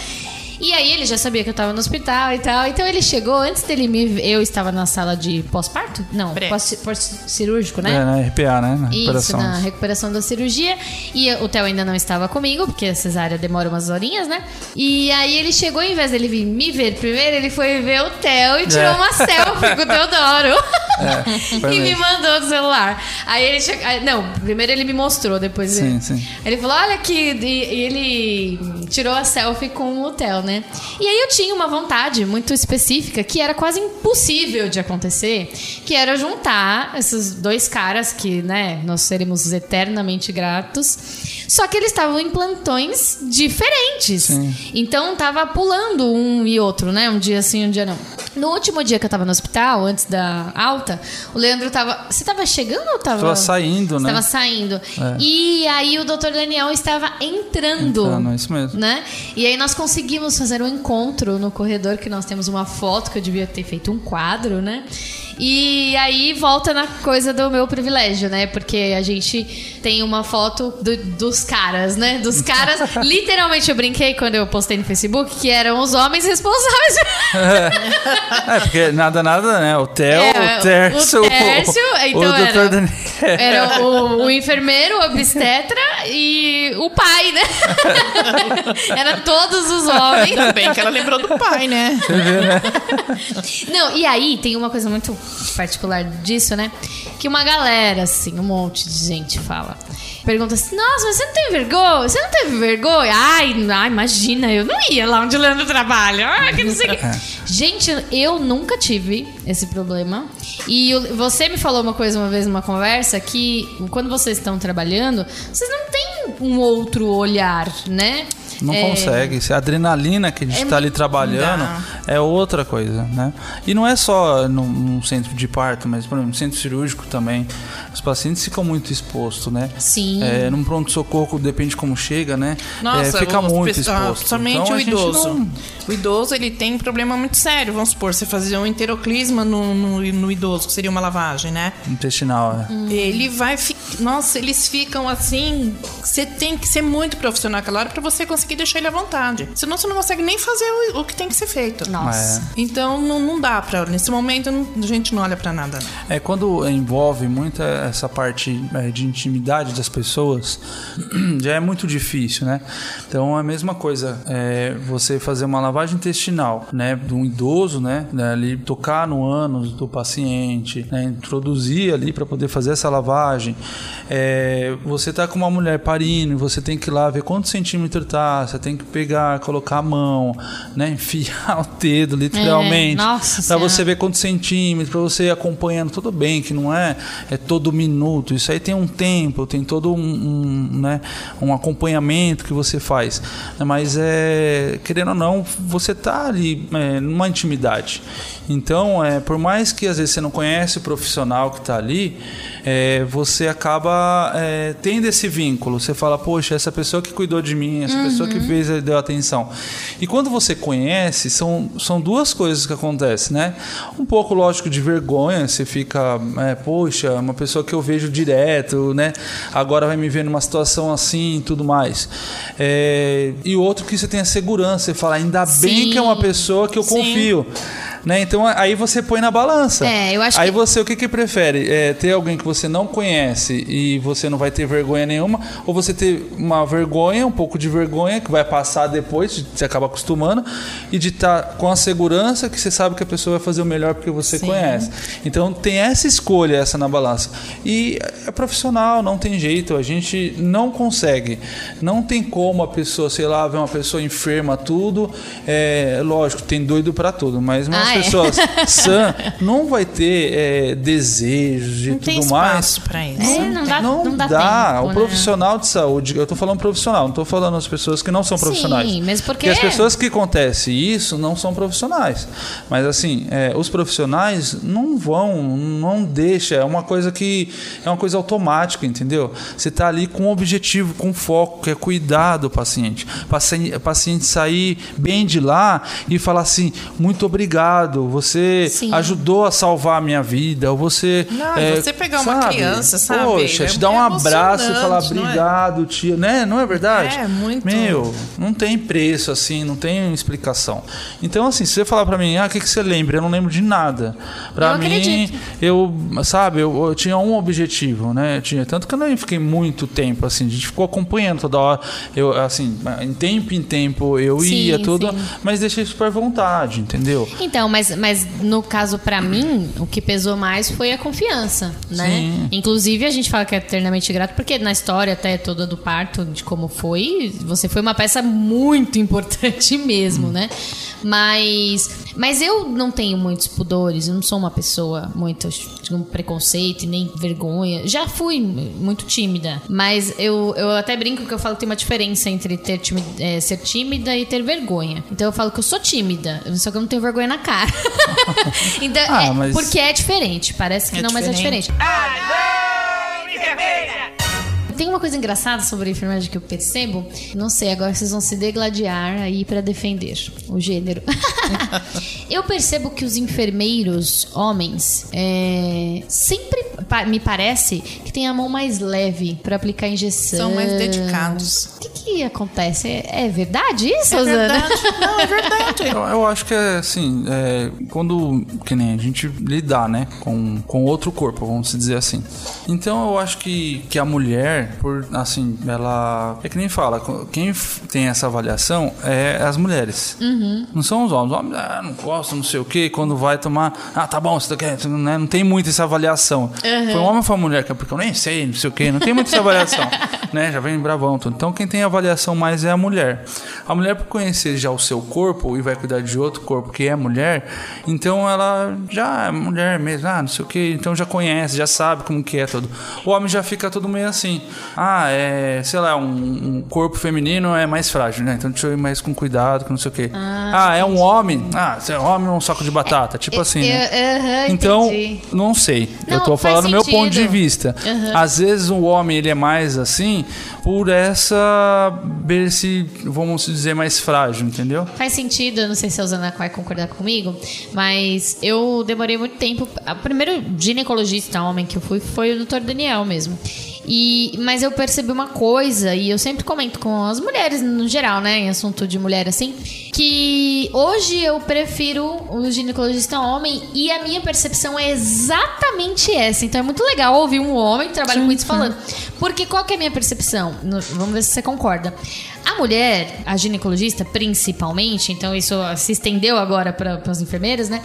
Speaker 6: E aí ele já sabia que eu tava no hospital e tal. Então ele chegou antes dele me ver. Eu estava na sala de pós-parto? Não, pós-cirúrgico, né?
Speaker 7: É, na RPA, né? Na
Speaker 6: Isso, na recuperação da cirurgia. E o Theo ainda não estava comigo, porque a cesárea demora umas horinhas, né? E aí ele chegou, em vez dele vir me ver primeiro, ele foi ver o Theo e tirou
Speaker 7: É.
Speaker 6: uma selfie com o Teodoro.
Speaker 7: foi
Speaker 6: e me mandou do celular. Aí ele chegou. Não, primeiro ele me mostrou, depois
Speaker 7: Sim,
Speaker 6: ele.
Speaker 7: sim.
Speaker 6: Ele falou: olha aqui. E, e ele tirou a selfie com o Theo, né? E aí eu tinha uma vontade muito específica que era quase impossível de acontecer, que era juntar esses dois caras que, né, nós seremos eternamente gratos. Só que eles estavam em plantões diferentes.
Speaker 7: Sim.
Speaker 6: Então tava pulando um e outro, né? Um dia sim, um dia não. No último dia que eu tava no hospital, antes da alta, o Leandro tava. Você tava chegando ou tava.
Speaker 7: Tava saindo, né?
Speaker 6: Estava saindo.
Speaker 7: É.
Speaker 6: E aí o Dr. Daniel estava entrando.
Speaker 7: Entrando, é isso mesmo.
Speaker 6: Né? E aí nós conseguimos fazer um encontro no corredor, que nós temos uma foto que eu devia ter feito um quadro, né? E aí volta na coisa do meu privilégio, né? Porque a gente tem uma foto do- dos caras, né? Dos caras. Literalmente eu brinquei quando eu postei no Facebook que eram os homens responsáveis.
Speaker 7: É, porque nada, nada, né? O Theo,
Speaker 6: É,
Speaker 7: o Tércio,
Speaker 6: o Tércio, então
Speaker 7: o
Speaker 6: era-
Speaker 7: Daniel.
Speaker 6: Era o, o enfermeiro, o obstetra e o pai, né? Era todos os homens.
Speaker 8: Ainda bem que ela lembrou do pai, né?
Speaker 6: Não, e aí tem uma coisa muito particular disso, né? Que uma galera, assim, um monte de gente fala. Pergunta assim, nossa, mas você não tem vergonha? Você não teve vergonha? Ai, ai, imagina, eu não ia lá onde o Leandro trabalha. Ah, que não sei o quê. Gente, eu nunca tive esse problema. E o- você me falou uma coisa uma vez numa conversa que quando vocês estão trabalhando, vocês não têm um outro olhar, né?
Speaker 7: Não
Speaker 6: É,
Speaker 7: consegue. Se a adrenalina que a gente
Speaker 6: É
Speaker 7: está ali trabalhando é outra coisa, né? E não é só num, centro de parto, mas, por exemplo, no centro cirúrgico também. Os pacientes ficam muito expostos, né?
Speaker 6: Sim.
Speaker 7: É, num pronto-socorro, depende de como chega, né?
Speaker 8: Nossa,
Speaker 7: é, fica muito
Speaker 8: pessoas-
Speaker 7: exposto.
Speaker 8: Somente
Speaker 7: Então,
Speaker 8: o idoso.
Speaker 7: não-
Speaker 8: O idoso, ele tem um problema muito sério. Vamos supor, você fazer um enteroclisma no, no, no idoso, que seria uma lavagem, né?
Speaker 7: Intestinal, é.
Speaker 8: Ele vai ficar. Nossa, eles ficam assim. Você tem que ser muito profissional hora pra você conseguir deixar ele à vontade. Senão você não consegue nem fazer o, o que tem que ser feito.
Speaker 6: Nossa.
Speaker 8: Então não, não dá pra. Nesse momento não- a gente não olha pra nada. não.
Speaker 7: É quando envolve muito essa parte é, de intimidade das pessoas, já é muito difícil, né? Então é a mesma coisa, é, você fazer uma lavagem intestinal, né, de um idoso, né, ali tocar no ânus do paciente, né, introduzir ali para poder fazer essa lavagem. É, você tá com uma mulher parindo, e você tem que ir lá ver quantos centímetros tá, você tem que pegar, colocar a mão, né, enfiar o dedo literalmente,
Speaker 6: nossa
Speaker 7: para você ver quantos centímetros, para você ir acompanhando, tudo bem que não é, é todo minuto, isso aí tem um tempo, tem todo um, um, né, um acompanhamento que você faz, mas é, querendo ou não, você tá ali é, numa intimidade, então, é, por mais que às vezes você não conhece o profissional que está ali, é, você acaba é, tendo esse vínculo. Você fala, poxa, essa pessoa que cuidou de mim, essa pessoa que fez, eh, deu atenção. E quando você conhece, são, são duas coisas que acontecem, né? Um pouco, lógico, de vergonha, você fica, é, poxa, uma pessoa que eu vejo direto, né? Agora vai me ver numa situação assim e tudo mais. É, e outro que você tem a segurança, você fala, ainda bem
Speaker 6: Sim.
Speaker 7: que é uma pessoa que eu
Speaker 8: Sim.
Speaker 7: confio. Né? Então aí você põe na balança.
Speaker 6: É, eu acho
Speaker 7: aí
Speaker 6: que-
Speaker 7: você o que, que prefere? É, ter alguém que você não conhece e você não vai ter vergonha nenhuma, ou você ter uma vergonha, um pouco de vergonha, que vai passar depois, de- você acaba acostumando, e de estar com a segurança que você sabe que a pessoa vai fazer o melhor porque você
Speaker 6: Sim.
Speaker 7: conhece. Então tem essa escolha, essa na balança. E é profissional, não tem jeito, a gente não consegue. Não tem como a pessoa, sei lá, ver uma pessoa enferma, tudo. É, lógico, tem doido pra tudo, mas
Speaker 6: Ah, é?
Speaker 7: pessoas sã não vai ter é, desejos e
Speaker 8: Não
Speaker 7: tudo
Speaker 8: tem
Speaker 7: mais.
Speaker 8: pra isso.
Speaker 6: É, não dá,
Speaker 7: Não,
Speaker 6: não dá,
Speaker 7: dá.
Speaker 6: tempo,
Speaker 7: o
Speaker 6: né?
Speaker 7: profissional de saúde, eu tô falando profissional, não tô falando as pessoas que não são profissionais.
Speaker 6: Sim, mas porque-
Speaker 7: as pessoas que acontece isso não são profissionais. Mas assim, é, os profissionais não vão, não deixa, é uma coisa que é uma coisa automática, entendeu? Você tá ali com um objetivo, com foco, que é cuidar do paciente. Paciente, paciente sair bem de lá e falar assim, muito obrigado, você
Speaker 6: Sim.
Speaker 7: ajudou a salvar a minha vida, ou você
Speaker 8: Não,
Speaker 7: é,
Speaker 8: você pegar uma criança, sabe?
Speaker 7: Poxa,
Speaker 8: É-
Speaker 7: te dar
Speaker 8: é
Speaker 7: um abraço e falar
Speaker 8: não é?
Speaker 7: obrigado, tia, né? Não é verdade?
Speaker 8: É, muito.
Speaker 7: Meu, não tem preço assim, não tem explicação. Então assim, se você falar pra mim, ah, o que, que você lembra? Eu não lembro de nada. Pra
Speaker 6: Eu
Speaker 7: mim,
Speaker 6: acredito.
Speaker 7: eu, sabe, eu, eu tinha um objetivo, né? Eu tinha tanto que eu nem fiquei muito tempo assim, a gente ficou acompanhando toda hora. Eu assim, em tempo em tempo eu
Speaker 6: Sim,
Speaker 7: ia tudo,
Speaker 6: sim.
Speaker 7: mas deixei super vontade, entendeu?
Speaker 6: Então, mas, mas no caso pra mim, o que pesou mais foi a confiança, né?
Speaker 7: Sim.
Speaker 6: Inclusive a gente fala que é eternamente grato porque na história até toda do parto, de como foi, você foi uma peça muito importante mesmo, né? Mas, mas eu não tenho muitos pudores, eu não sou uma pessoa muito com preconceito e nem vergonha. Já fui muito tímida, mas eu, eu até brinco que eu falo que tem uma diferença entre ter timi- é, ser tímida e ter vergonha. Então eu falo que eu sou tímida, só que eu não tenho vergonha na cara. então,
Speaker 7: Ah,
Speaker 6: é-
Speaker 7: mas-
Speaker 6: porque é diferente, parece que
Speaker 8: É
Speaker 6: não, mas é
Speaker 8: diferente.
Speaker 6: diferente. Tem uma coisa engraçada sobre a enfermagem que eu percebo. Não sei, agora vocês vão se degladiar aí pra defender o gênero. eu percebo que os enfermeiros, homens, é, sempre pa- me parece que tem a mão mais leve pra aplicar injeção.
Speaker 8: São mais dedicados.
Speaker 6: O que, que acontece? É, é verdade isso,
Speaker 8: É verdade. Não, é verdade.
Speaker 7: Eu, eu acho que é assim, é, quando que nem a gente lidar, né, com, com outro corpo, vamos dizer assim. Então eu acho que, que a mulher, por assim, ela é que nem fala, quem tem essa avaliação é as mulheres. Não são os homens. Os homens, ah, não gosto, não sei o que, quando vai tomar, ah, tá bom, você quer, né? Não tem muito essa avaliação. Foi um homem ou foi uma mulher que porque eu nem sei, não sei o que, não tem muito essa avaliação, né? Já vem bravão tudo. Então quem tem avaliação mais é a mulher. A mulher por conhecer já o seu corpo e vai cuidar de outro corpo que é mulher, então ela já é mulher mesmo, ah, não sei o que, então já conhece, já sabe como que é tudo. O homem já fica tudo meio assim, ah, é, sei lá, um, um corpo feminino é mais frágil, né? Então deixa eu ir mais com cuidado, com não sei o que. Ah, é um homem, ah, é um homem ou um saco de batata, tipo assim, né?
Speaker 6: Eu- aham,
Speaker 7: Então,
Speaker 6: entendi.
Speaker 7: não sei.
Speaker 6: Não,
Speaker 7: eu tô falando do meu ponto de vista.
Speaker 6: Aham.
Speaker 7: Às vezes o homem ele é mais assim por essa ver se vamos dizer mais frágil, entendeu?
Speaker 6: Faz sentido, eu não sei se a Usana vai concordar comigo, mas eu demorei muito tempo. O primeiro ginecologista homem que eu fui foi o Dr. Daniel mesmo. E, mas eu percebi uma coisa, e eu sempre comento com as mulheres no geral, né? Em assunto de mulher assim, que hoje eu prefiro o ginecologista homem e a minha percepção é exatamente essa. Então é muito legal ouvir um homem que trabalha com isso falando. Porque qual que é a minha percepção? No- vamos ver se você concorda. A mulher, a ginecologista principalmente, então isso se estendeu agora para as enfermeiras, né?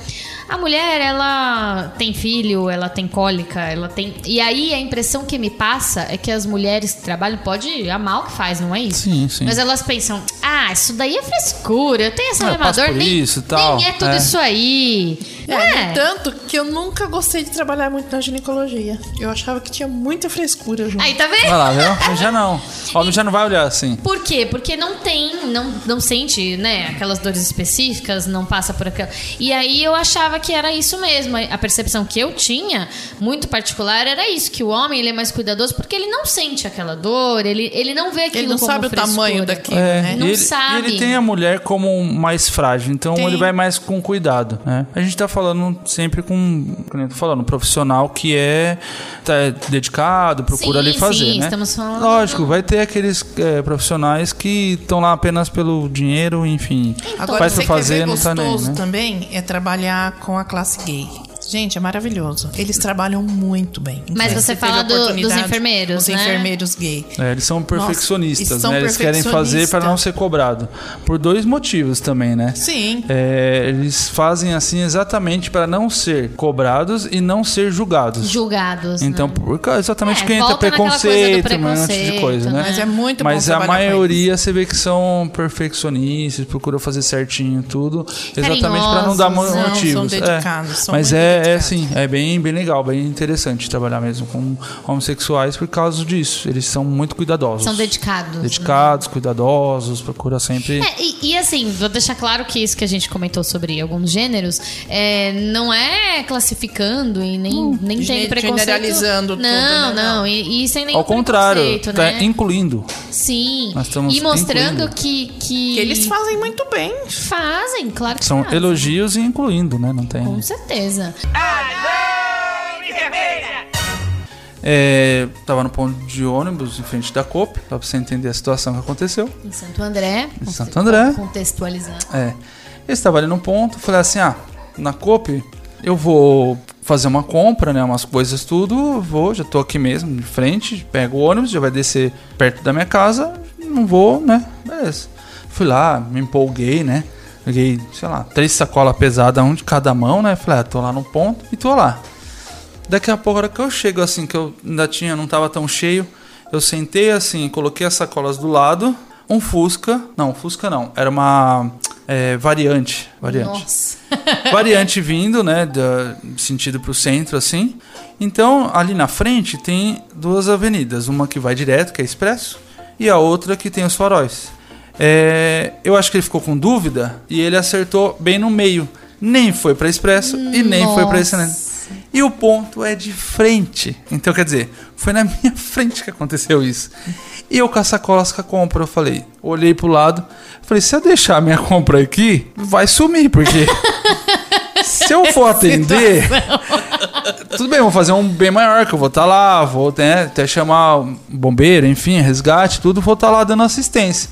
Speaker 6: A mulher, ela tem filho, ela tem cólica, ela tem. E aí a impressão que me passa é que as mulheres que trabalham pode amar o que faz, não é isso?
Speaker 7: Sim, sim.
Speaker 6: Mas elas pensam, ah, isso daí é frescura, eu tenho essa
Speaker 7: Ah,
Speaker 6: elevador, nem,
Speaker 7: isso e tal.
Speaker 6: nem é tudo
Speaker 7: É.
Speaker 6: isso aí.
Speaker 8: É,
Speaker 6: É.
Speaker 8: tanto que eu nunca gostei de trabalhar muito na ginecologia. Eu achava que tinha muita frescura junto.
Speaker 6: Aí, tá vendo?
Speaker 7: Vai lá, viu? Já não. O homem já não vai olhar assim.
Speaker 6: Por quê? Porque não tem, não, não sente, né, aquelas dores específicas, não passa por aquela. E aí eu achava que era isso mesmo. A percepção que eu tinha, muito particular, era isso: que o homem ele é mais cuidadoso porque ele não sente aquela dor, ele, ele não vê aquilo
Speaker 8: Ele não
Speaker 6: como
Speaker 8: sabe o
Speaker 6: frescura.
Speaker 8: tamanho daquilo,
Speaker 7: É,
Speaker 8: né?
Speaker 6: Não
Speaker 7: e ele,
Speaker 6: sabe.
Speaker 7: e ele tem a mulher como como mais frágil, então
Speaker 8: Tem.
Speaker 7: ele vai mais com cuidado, né? A gente tá falando sempre com, como eu tô falando, um profissional que é tá dedicado, procura
Speaker 6: Sim,
Speaker 7: ali fazer,
Speaker 6: sim,
Speaker 7: né?
Speaker 6: estamos falando-
Speaker 7: Lógico, vai ter aqueles é, profissionais que estão lá apenas pelo dinheiro, enfim,
Speaker 8: Agora,
Speaker 7: faz
Speaker 8: quer
Speaker 7: fazer, não tá nem,
Speaker 8: gostoso
Speaker 7: né?
Speaker 8: também é trabalhar com a classe gay. Gente, é maravilhoso. Eles trabalham muito bem.
Speaker 6: Mas você fala do- dos enfermeiros,
Speaker 8: Os
Speaker 6: né?
Speaker 8: enfermeiros gay.
Speaker 7: É, eles são perfeccionistas,
Speaker 8: eles são
Speaker 7: né? Eles querem fazer para não ser cobrado. Por dois motivos também, né?
Speaker 8: Sim.
Speaker 7: É, eles fazem assim exatamente para não ser cobrados e não ser julgados.
Speaker 6: Julgados.
Speaker 7: Então,
Speaker 6: né?
Speaker 7: por causa exatamente
Speaker 6: É,
Speaker 7: que entra
Speaker 6: do
Speaker 7: preconceito, um monte de
Speaker 6: preconceito,
Speaker 7: coisa, né?
Speaker 8: Mas é muito bom
Speaker 7: Mas a maioria você vê que são perfeccionistas, procuram fazer certinho tudo, exatamente para não dar motivos.
Speaker 8: são
Speaker 7: É.
Speaker 8: dedicados, são
Speaker 7: Mas
Speaker 8: muito
Speaker 7: é, é assim, é bem, bem legal, bem interessante trabalhar mesmo com homossexuais por causa disso. Eles são muito cuidadosos.
Speaker 6: São dedicados. né?
Speaker 7: Dedicados, cuidadosos, procura sempre.
Speaker 6: É, e, e assim, vou deixar claro que isso que a gente comentou sobre alguns gêneros é, não é classificando e nem, nem tem preconceito.
Speaker 8: generalizando tudo,
Speaker 6: não,
Speaker 8: né?
Speaker 6: Não,
Speaker 8: Não.
Speaker 6: E, e sem nenhum
Speaker 7: Ao contrário, tá
Speaker 6: né?
Speaker 7: incluindo.
Speaker 6: Sim.
Speaker 7: Nós estamos
Speaker 6: e mostrando
Speaker 7: incluindo.
Speaker 6: que, que.
Speaker 8: Que eles fazem muito bem.
Speaker 6: Fazem, claro que
Speaker 7: São
Speaker 6: fazem.
Speaker 7: elogios e incluindo, né? Não tem.
Speaker 6: Com certeza.
Speaker 7: É, tava no ponto de ônibus em frente da COP, só pra você entender a situação que aconteceu.
Speaker 6: Em Santo André.
Speaker 7: Em Santo André.
Speaker 6: Contextualizando.
Speaker 7: É. Eu estava ali no ponto, falei assim: ah, na COP eu vou fazer uma compra, né? Umas coisas tudo, vou, já tô aqui mesmo, de frente, pego o ônibus, já vai descer perto da minha casa, não vou, né? Beleza. Fui lá, me empolguei, né? Peguei, sei lá, três sacolas pesadas, um de cada mão, né? Falei, ah, tô lá no ponto e tô lá. Daqui a pouco, a hora que eu chego assim, que eu ainda tinha, não tava tão cheio, eu sentei assim, coloquei as sacolas do lado, um Fusca, não, Fusca não, era uma é, variante, variante.
Speaker 6: Nossa.
Speaker 7: variante vindo, né, da, sentido pro centro, assim. Então, ali na frente tem duas avenidas, uma que vai direto, que é expresso, e a outra que tem os faróis. É, eu acho que ele ficou com dúvida e ele acertou bem no meio. Nem foi para expresso e nem foi para
Speaker 6: Nossa.
Speaker 7: excelente. E o ponto é de frente. Então, quer dizer, foi na minha frente que aconteceu isso. E eu com as sacolas com a compra, eu falei, olhei pro lado, falei, se eu deixar a minha compra aqui, vai sumir, porque se eu for atender, tudo bem, vou fazer um bem maior, que eu vou estar lá, vou né, até chamar um bombeiro, enfim, resgate, tudo, vou estar lá dando assistência.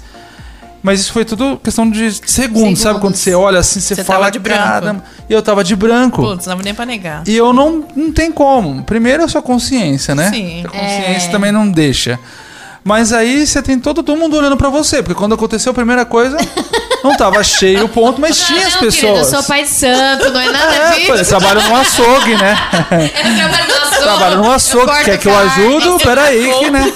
Speaker 7: Mas isso foi tudo questão de segundos,
Speaker 6: Segundos.
Speaker 7: sabe? Quando você olha assim, você,
Speaker 8: Você
Speaker 7: fala
Speaker 8: tava de branco.
Speaker 7: "Caramba", E eu tava de branco.
Speaker 8: Putz, não dá nem pra negar.
Speaker 7: E eu não, não tem como. Primeiro a sua consciência, né?
Speaker 8: Sim.
Speaker 7: A consciência
Speaker 6: É.
Speaker 7: também não deixa. Mas aí você tem todo, todo mundo olhando pra você, porque quando aconteceu a primeira coisa, não tava cheio o ponto, mas tinha as
Speaker 6: não,
Speaker 7: pessoas.
Speaker 6: Querido, eu sou pai de santo, não é nada
Speaker 7: É,
Speaker 6: disso.
Speaker 7: pô, trabalho no açougue, né?
Speaker 6: Eu trabalho no açougue,
Speaker 7: trabalho no açougue, quer que eu ajudo? Peraí, que, né?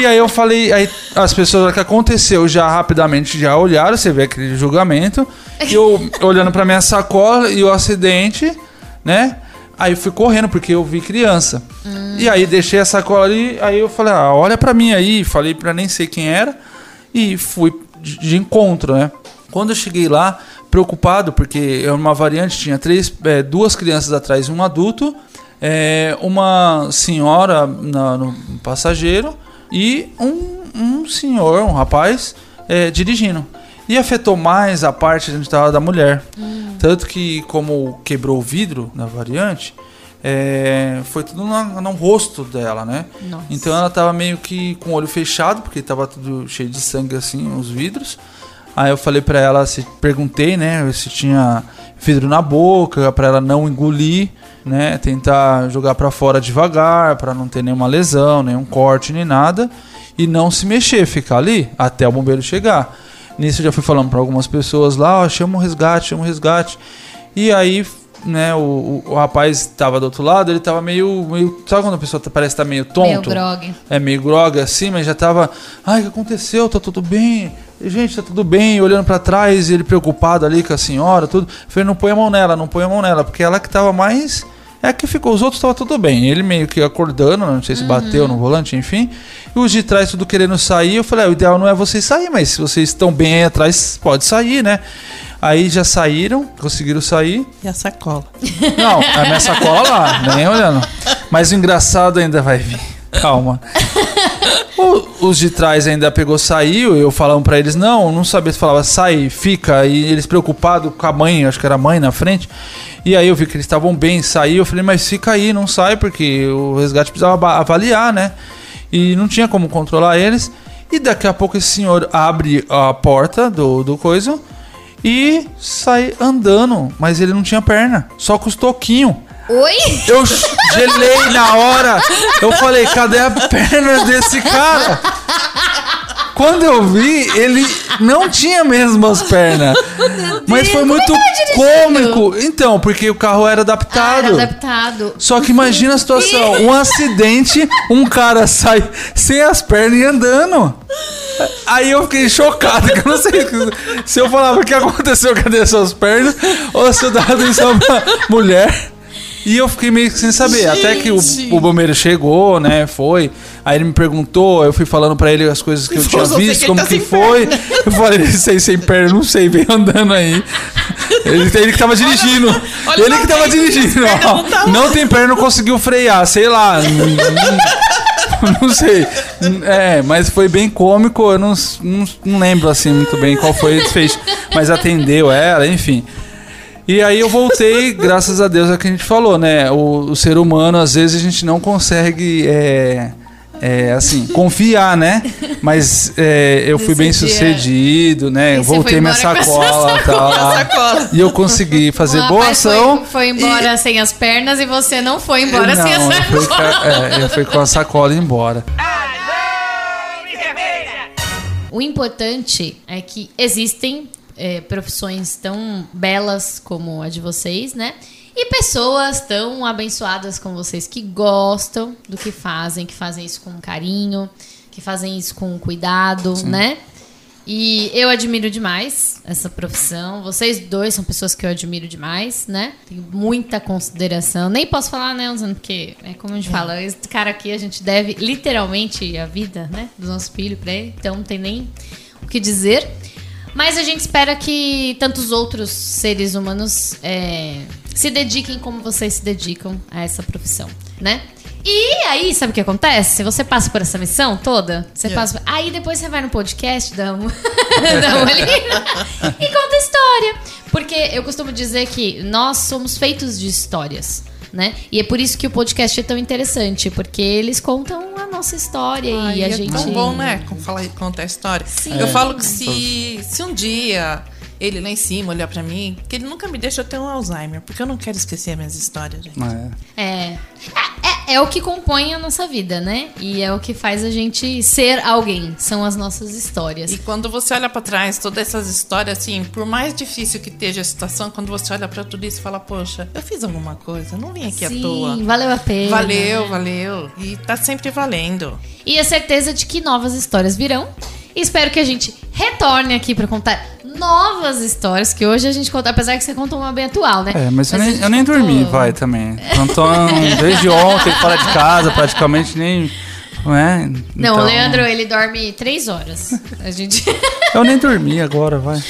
Speaker 7: E aí eu falei, aí as pessoas, que aconteceu, já rapidamente já olharam, você vê aquele julgamento. E eu olhando pra minha sacola e o acidente, né? Aí eu fui correndo, porque eu vi criança. E aí deixei a sacola ali, aí eu falei, ah, olha pra mim aí, falei pra nem sei quem era, e fui de encontro, né? Quando eu cheguei lá, preocupado, porque é uma variante, tinha três, é, duas crianças atrás e um adulto, é, uma senhora na- no passageiro e um, um senhor, um rapaz, é, dirigindo. E afetou mais a parte onde estava da mulher. Tanto que, como quebrou o vidro na variante, é, foi tudo na- no, rosto dela, né?
Speaker 6: Nossa.
Speaker 7: Então ela tava meio que com o olho fechado, porque tava tudo cheio de sangue assim, os vidros. Aí eu falei pra ela, se perguntei, né, se tinha vidro na boca, pra ela não engolir, né, tentar jogar pra fora devagar, pra não ter nenhuma lesão, nenhum corte nem nada, e não se mexer, ficar ali até o bombeiro chegar. Nisso eu já fui falando pra algumas pessoas lá, ó, chama o resgate, chama o resgate. E aí, né, o, o, rapaz tava do outro lado, ele tava meio, meio, sabe quando a pessoa tá- parece estar meio tonto?
Speaker 6: Meio grog.
Speaker 7: é meio grog assim, mas já tava. Ai, o que aconteceu? Tá tudo bem? Gente, tá tudo bem. Olhando pra trás, ele preocupado ali com a senhora, tudo. Falei, não põe a mão nela, não põe a mão nela, porque ela que tava mais. É que ficou, os outros tava tudo bem. Ele meio que acordando, não sei se bateu no volante, enfim. E os de trás tudo querendo sair. Eu falei, ah, o ideal não é vocês sair, mas se vocês estão bem aí atrás, pode sair, né? Aí já saíram, conseguiram sair.
Speaker 8: E a sacola?
Speaker 7: Não, a minha sacola nem olhando. Mas o engraçado ainda vai vir. Calma. O- os de trás ainda pegou, saiu, eu falando pra eles, não, não sabia se falava, sai, fica, e eles preocupados com a mãe, acho que era a mãe na frente. E aí eu vi que eles estavam bem, saiu, eu falei, mas fica aí, não sai, porque o resgate precisava avaliar, né? E não tinha como controlar eles. E daqui a pouco esse senhor abre a porta do, do coisa e sai andando, mas ele não tinha perna, só com os toquinhos.
Speaker 6: Oi?
Speaker 7: Eu gelei na hora. Eu falei, cadê a perna desse cara? Quando eu vi, ele não tinha mesmo as pernas. Mas foi
Speaker 6: Como
Speaker 7: muito cômico. Então, porque o carro era
Speaker 6: Ah,
Speaker 7: adaptado.
Speaker 6: era adaptado.
Speaker 7: Só que imagina a situação: um acidente, um cara sai sem as pernas e andando. Aí eu fiquei chocado, que eu não sei se eu falava o que aconteceu, cadê suas pernas, ou se eu dava atenção pra mulher. E eu fiquei meio que sem saber. Até que o, o bombeiro chegou, né? Foi. Aí ele me perguntou, eu fui falando pra ele as coisas que eu tinha visto,
Speaker 8: ele
Speaker 7: como
Speaker 8: tá
Speaker 7: que foi. Eu falei, sei sem perna, não sei, veio andando aí. Ele, ele que tava dirigindo.
Speaker 8: olha
Speaker 7: ele
Speaker 8: lá
Speaker 7: que tava dirigindo,
Speaker 8: não tá.
Speaker 7: Não tem perna, não conseguiu frear, sei lá. Não sei. É, mas foi bem cômico, eu não, não, não lembro assim muito bem qual foi o desfecho. Mas atendeu ela, enfim. E aí eu voltei, graças a Deus, é o que a gente falou, né? O, o ser humano, às vezes, a gente não consegue. É, é, assim, confiar, né? Mas é, eu fui
Speaker 6: Nesse
Speaker 7: bem
Speaker 6: dia.
Speaker 7: sucedido, né?
Speaker 6: E
Speaker 7: Eu voltei minha sacola e tal.
Speaker 8: sacola.
Speaker 7: E eu consegui fazer
Speaker 6: O
Speaker 7: boa
Speaker 6: rapaz
Speaker 7: ação.
Speaker 6: Foi, foi embora sem as pernas e você não foi embora sem as
Speaker 7: não, eu fui,
Speaker 6: pernas.
Speaker 7: é, eu fui com a sacola embora.
Speaker 6: O importante é que existem é, profissões tão belas como a de vocês, né? E pessoas tão abençoadas como vocês que gostam do que fazem, que fazem isso com carinho, que fazem isso com cuidado, né? E eu admiro demais essa profissão. Vocês dois são pessoas que eu admiro demais, né? Tenho muita consideração. Nem posso falar, né, Usando, porque é como a gente fala, esse cara aqui a gente deve literalmente a vida, né, dos nossos filhos pra ele. Então não tem nem o que dizer. Mas a gente espera que tantos outros seres humanos é, se dediquem como vocês se dedicam a essa profissão, né? E aí, sabe o que acontece? Você passa por essa missão toda, você
Speaker 8: Yeah.
Speaker 6: passa. Aí depois você vai no podcast, dá uma lida e conta história. Porque eu costumo dizer que nós somos feitos de histórias. Né? E é por isso que o podcast é tão interessante, porque eles contam a nossa história
Speaker 8: Ai,
Speaker 6: e a
Speaker 8: é
Speaker 6: gente.
Speaker 8: tão bom, né? Falar, contar a história. Eu falo que se, se um dia ele lá em cima olhar pra mim, que ele nunca me deixa ter um Alzheimer, porque eu não quero esquecer minhas histórias, gente.
Speaker 7: É.
Speaker 6: É. É, é o que compõe a nossa vida, né? E é o que faz a gente ser alguém. São as nossas histórias.
Speaker 8: E quando você olha pra trás, todas essas histórias, assim, por mais difícil que esteja a situação, quando você olha pra tudo isso e fala, poxa, eu fiz alguma coisa, não vim aqui
Speaker 6: Sim,
Speaker 8: à toa.
Speaker 6: valeu a pena.
Speaker 8: Valeu,
Speaker 6: né?
Speaker 8: valeu. E tá sempre valendo.
Speaker 6: E a certeza de que novas histórias virão. E espero que a gente retorne aqui pra contar novas histórias, que hoje a gente conta, apesar que você contou uma bem atual, né?
Speaker 7: É, mas, eu
Speaker 6: a
Speaker 7: nem, eu nem
Speaker 6: contou-
Speaker 7: dormi, vai, também. Não tô desde ontem fora de casa, praticamente nem. Não é?
Speaker 6: Não,
Speaker 7: Então,
Speaker 6: o Leandro, ele dorme três horas. A gente.
Speaker 7: Eu nem dormi agora, vai.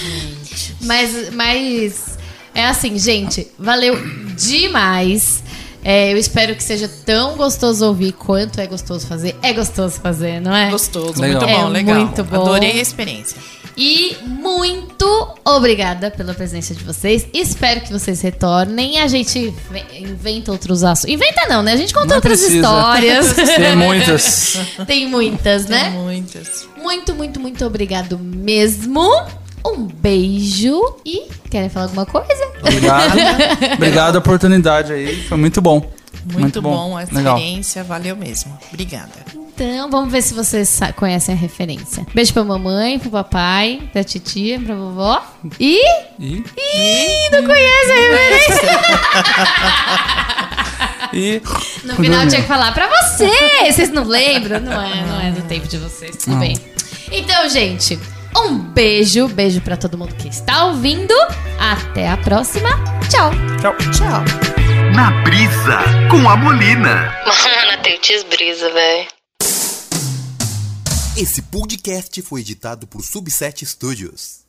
Speaker 6: Mas, mas é assim, gente, valeu demais. É, eu espero que seja tão gostoso ouvir quanto é gostoso fazer. É gostoso fazer, não é?
Speaker 8: Gostoso,
Speaker 7: Legal.
Speaker 8: muito bom,
Speaker 6: É
Speaker 8: legal.
Speaker 6: muito bom.
Speaker 8: Adorei a experiência.
Speaker 6: E muito obrigada pela presença de vocês. Espero que vocês retornem. A gente ve- inventa outros assuntos. Inventa não, né? A gente conta
Speaker 7: Não
Speaker 6: outras
Speaker 7: precisa.
Speaker 6: histórias.
Speaker 7: Tem muitas.
Speaker 6: Tem muitas,
Speaker 8: Tem
Speaker 6: né?
Speaker 8: muitas.
Speaker 6: Muito, muito, muito obrigado mesmo. Um beijo e querem falar alguma coisa?
Speaker 7: Obrigado. Obrigado a oportunidade aí. Foi muito bom.
Speaker 8: Muito, bom. a
Speaker 7: Legal.
Speaker 8: experiência, valeu mesmo. Obrigada.
Speaker 6: Então, vamos ver se vocês conhecem a referência. Beijo pra mamãe, pro papai, pra titia, pra vovó. E.
Speaker 7: E,
Speaker 6: Ih, não conhece a referência!
Speaker 7: e
Speaker 6: No final tinha que falar pra você! Vocês não lembram? Não é, não é do tempo de vocês, tudo
Speaker 7: Não.
Speaker 6: bem. Então, gente, um beijo, beijo pra todo mundo que está ouvindo. Até a próxima. Tchau!
Speaker 7: tchau.
Speaker 8: Tchau.
Speaker 1: Na brisa com a Molina.
Speaker 5: Mano, tem brisa, velho.
Speaker 1: Esse podcast foi editado por Subset Studios.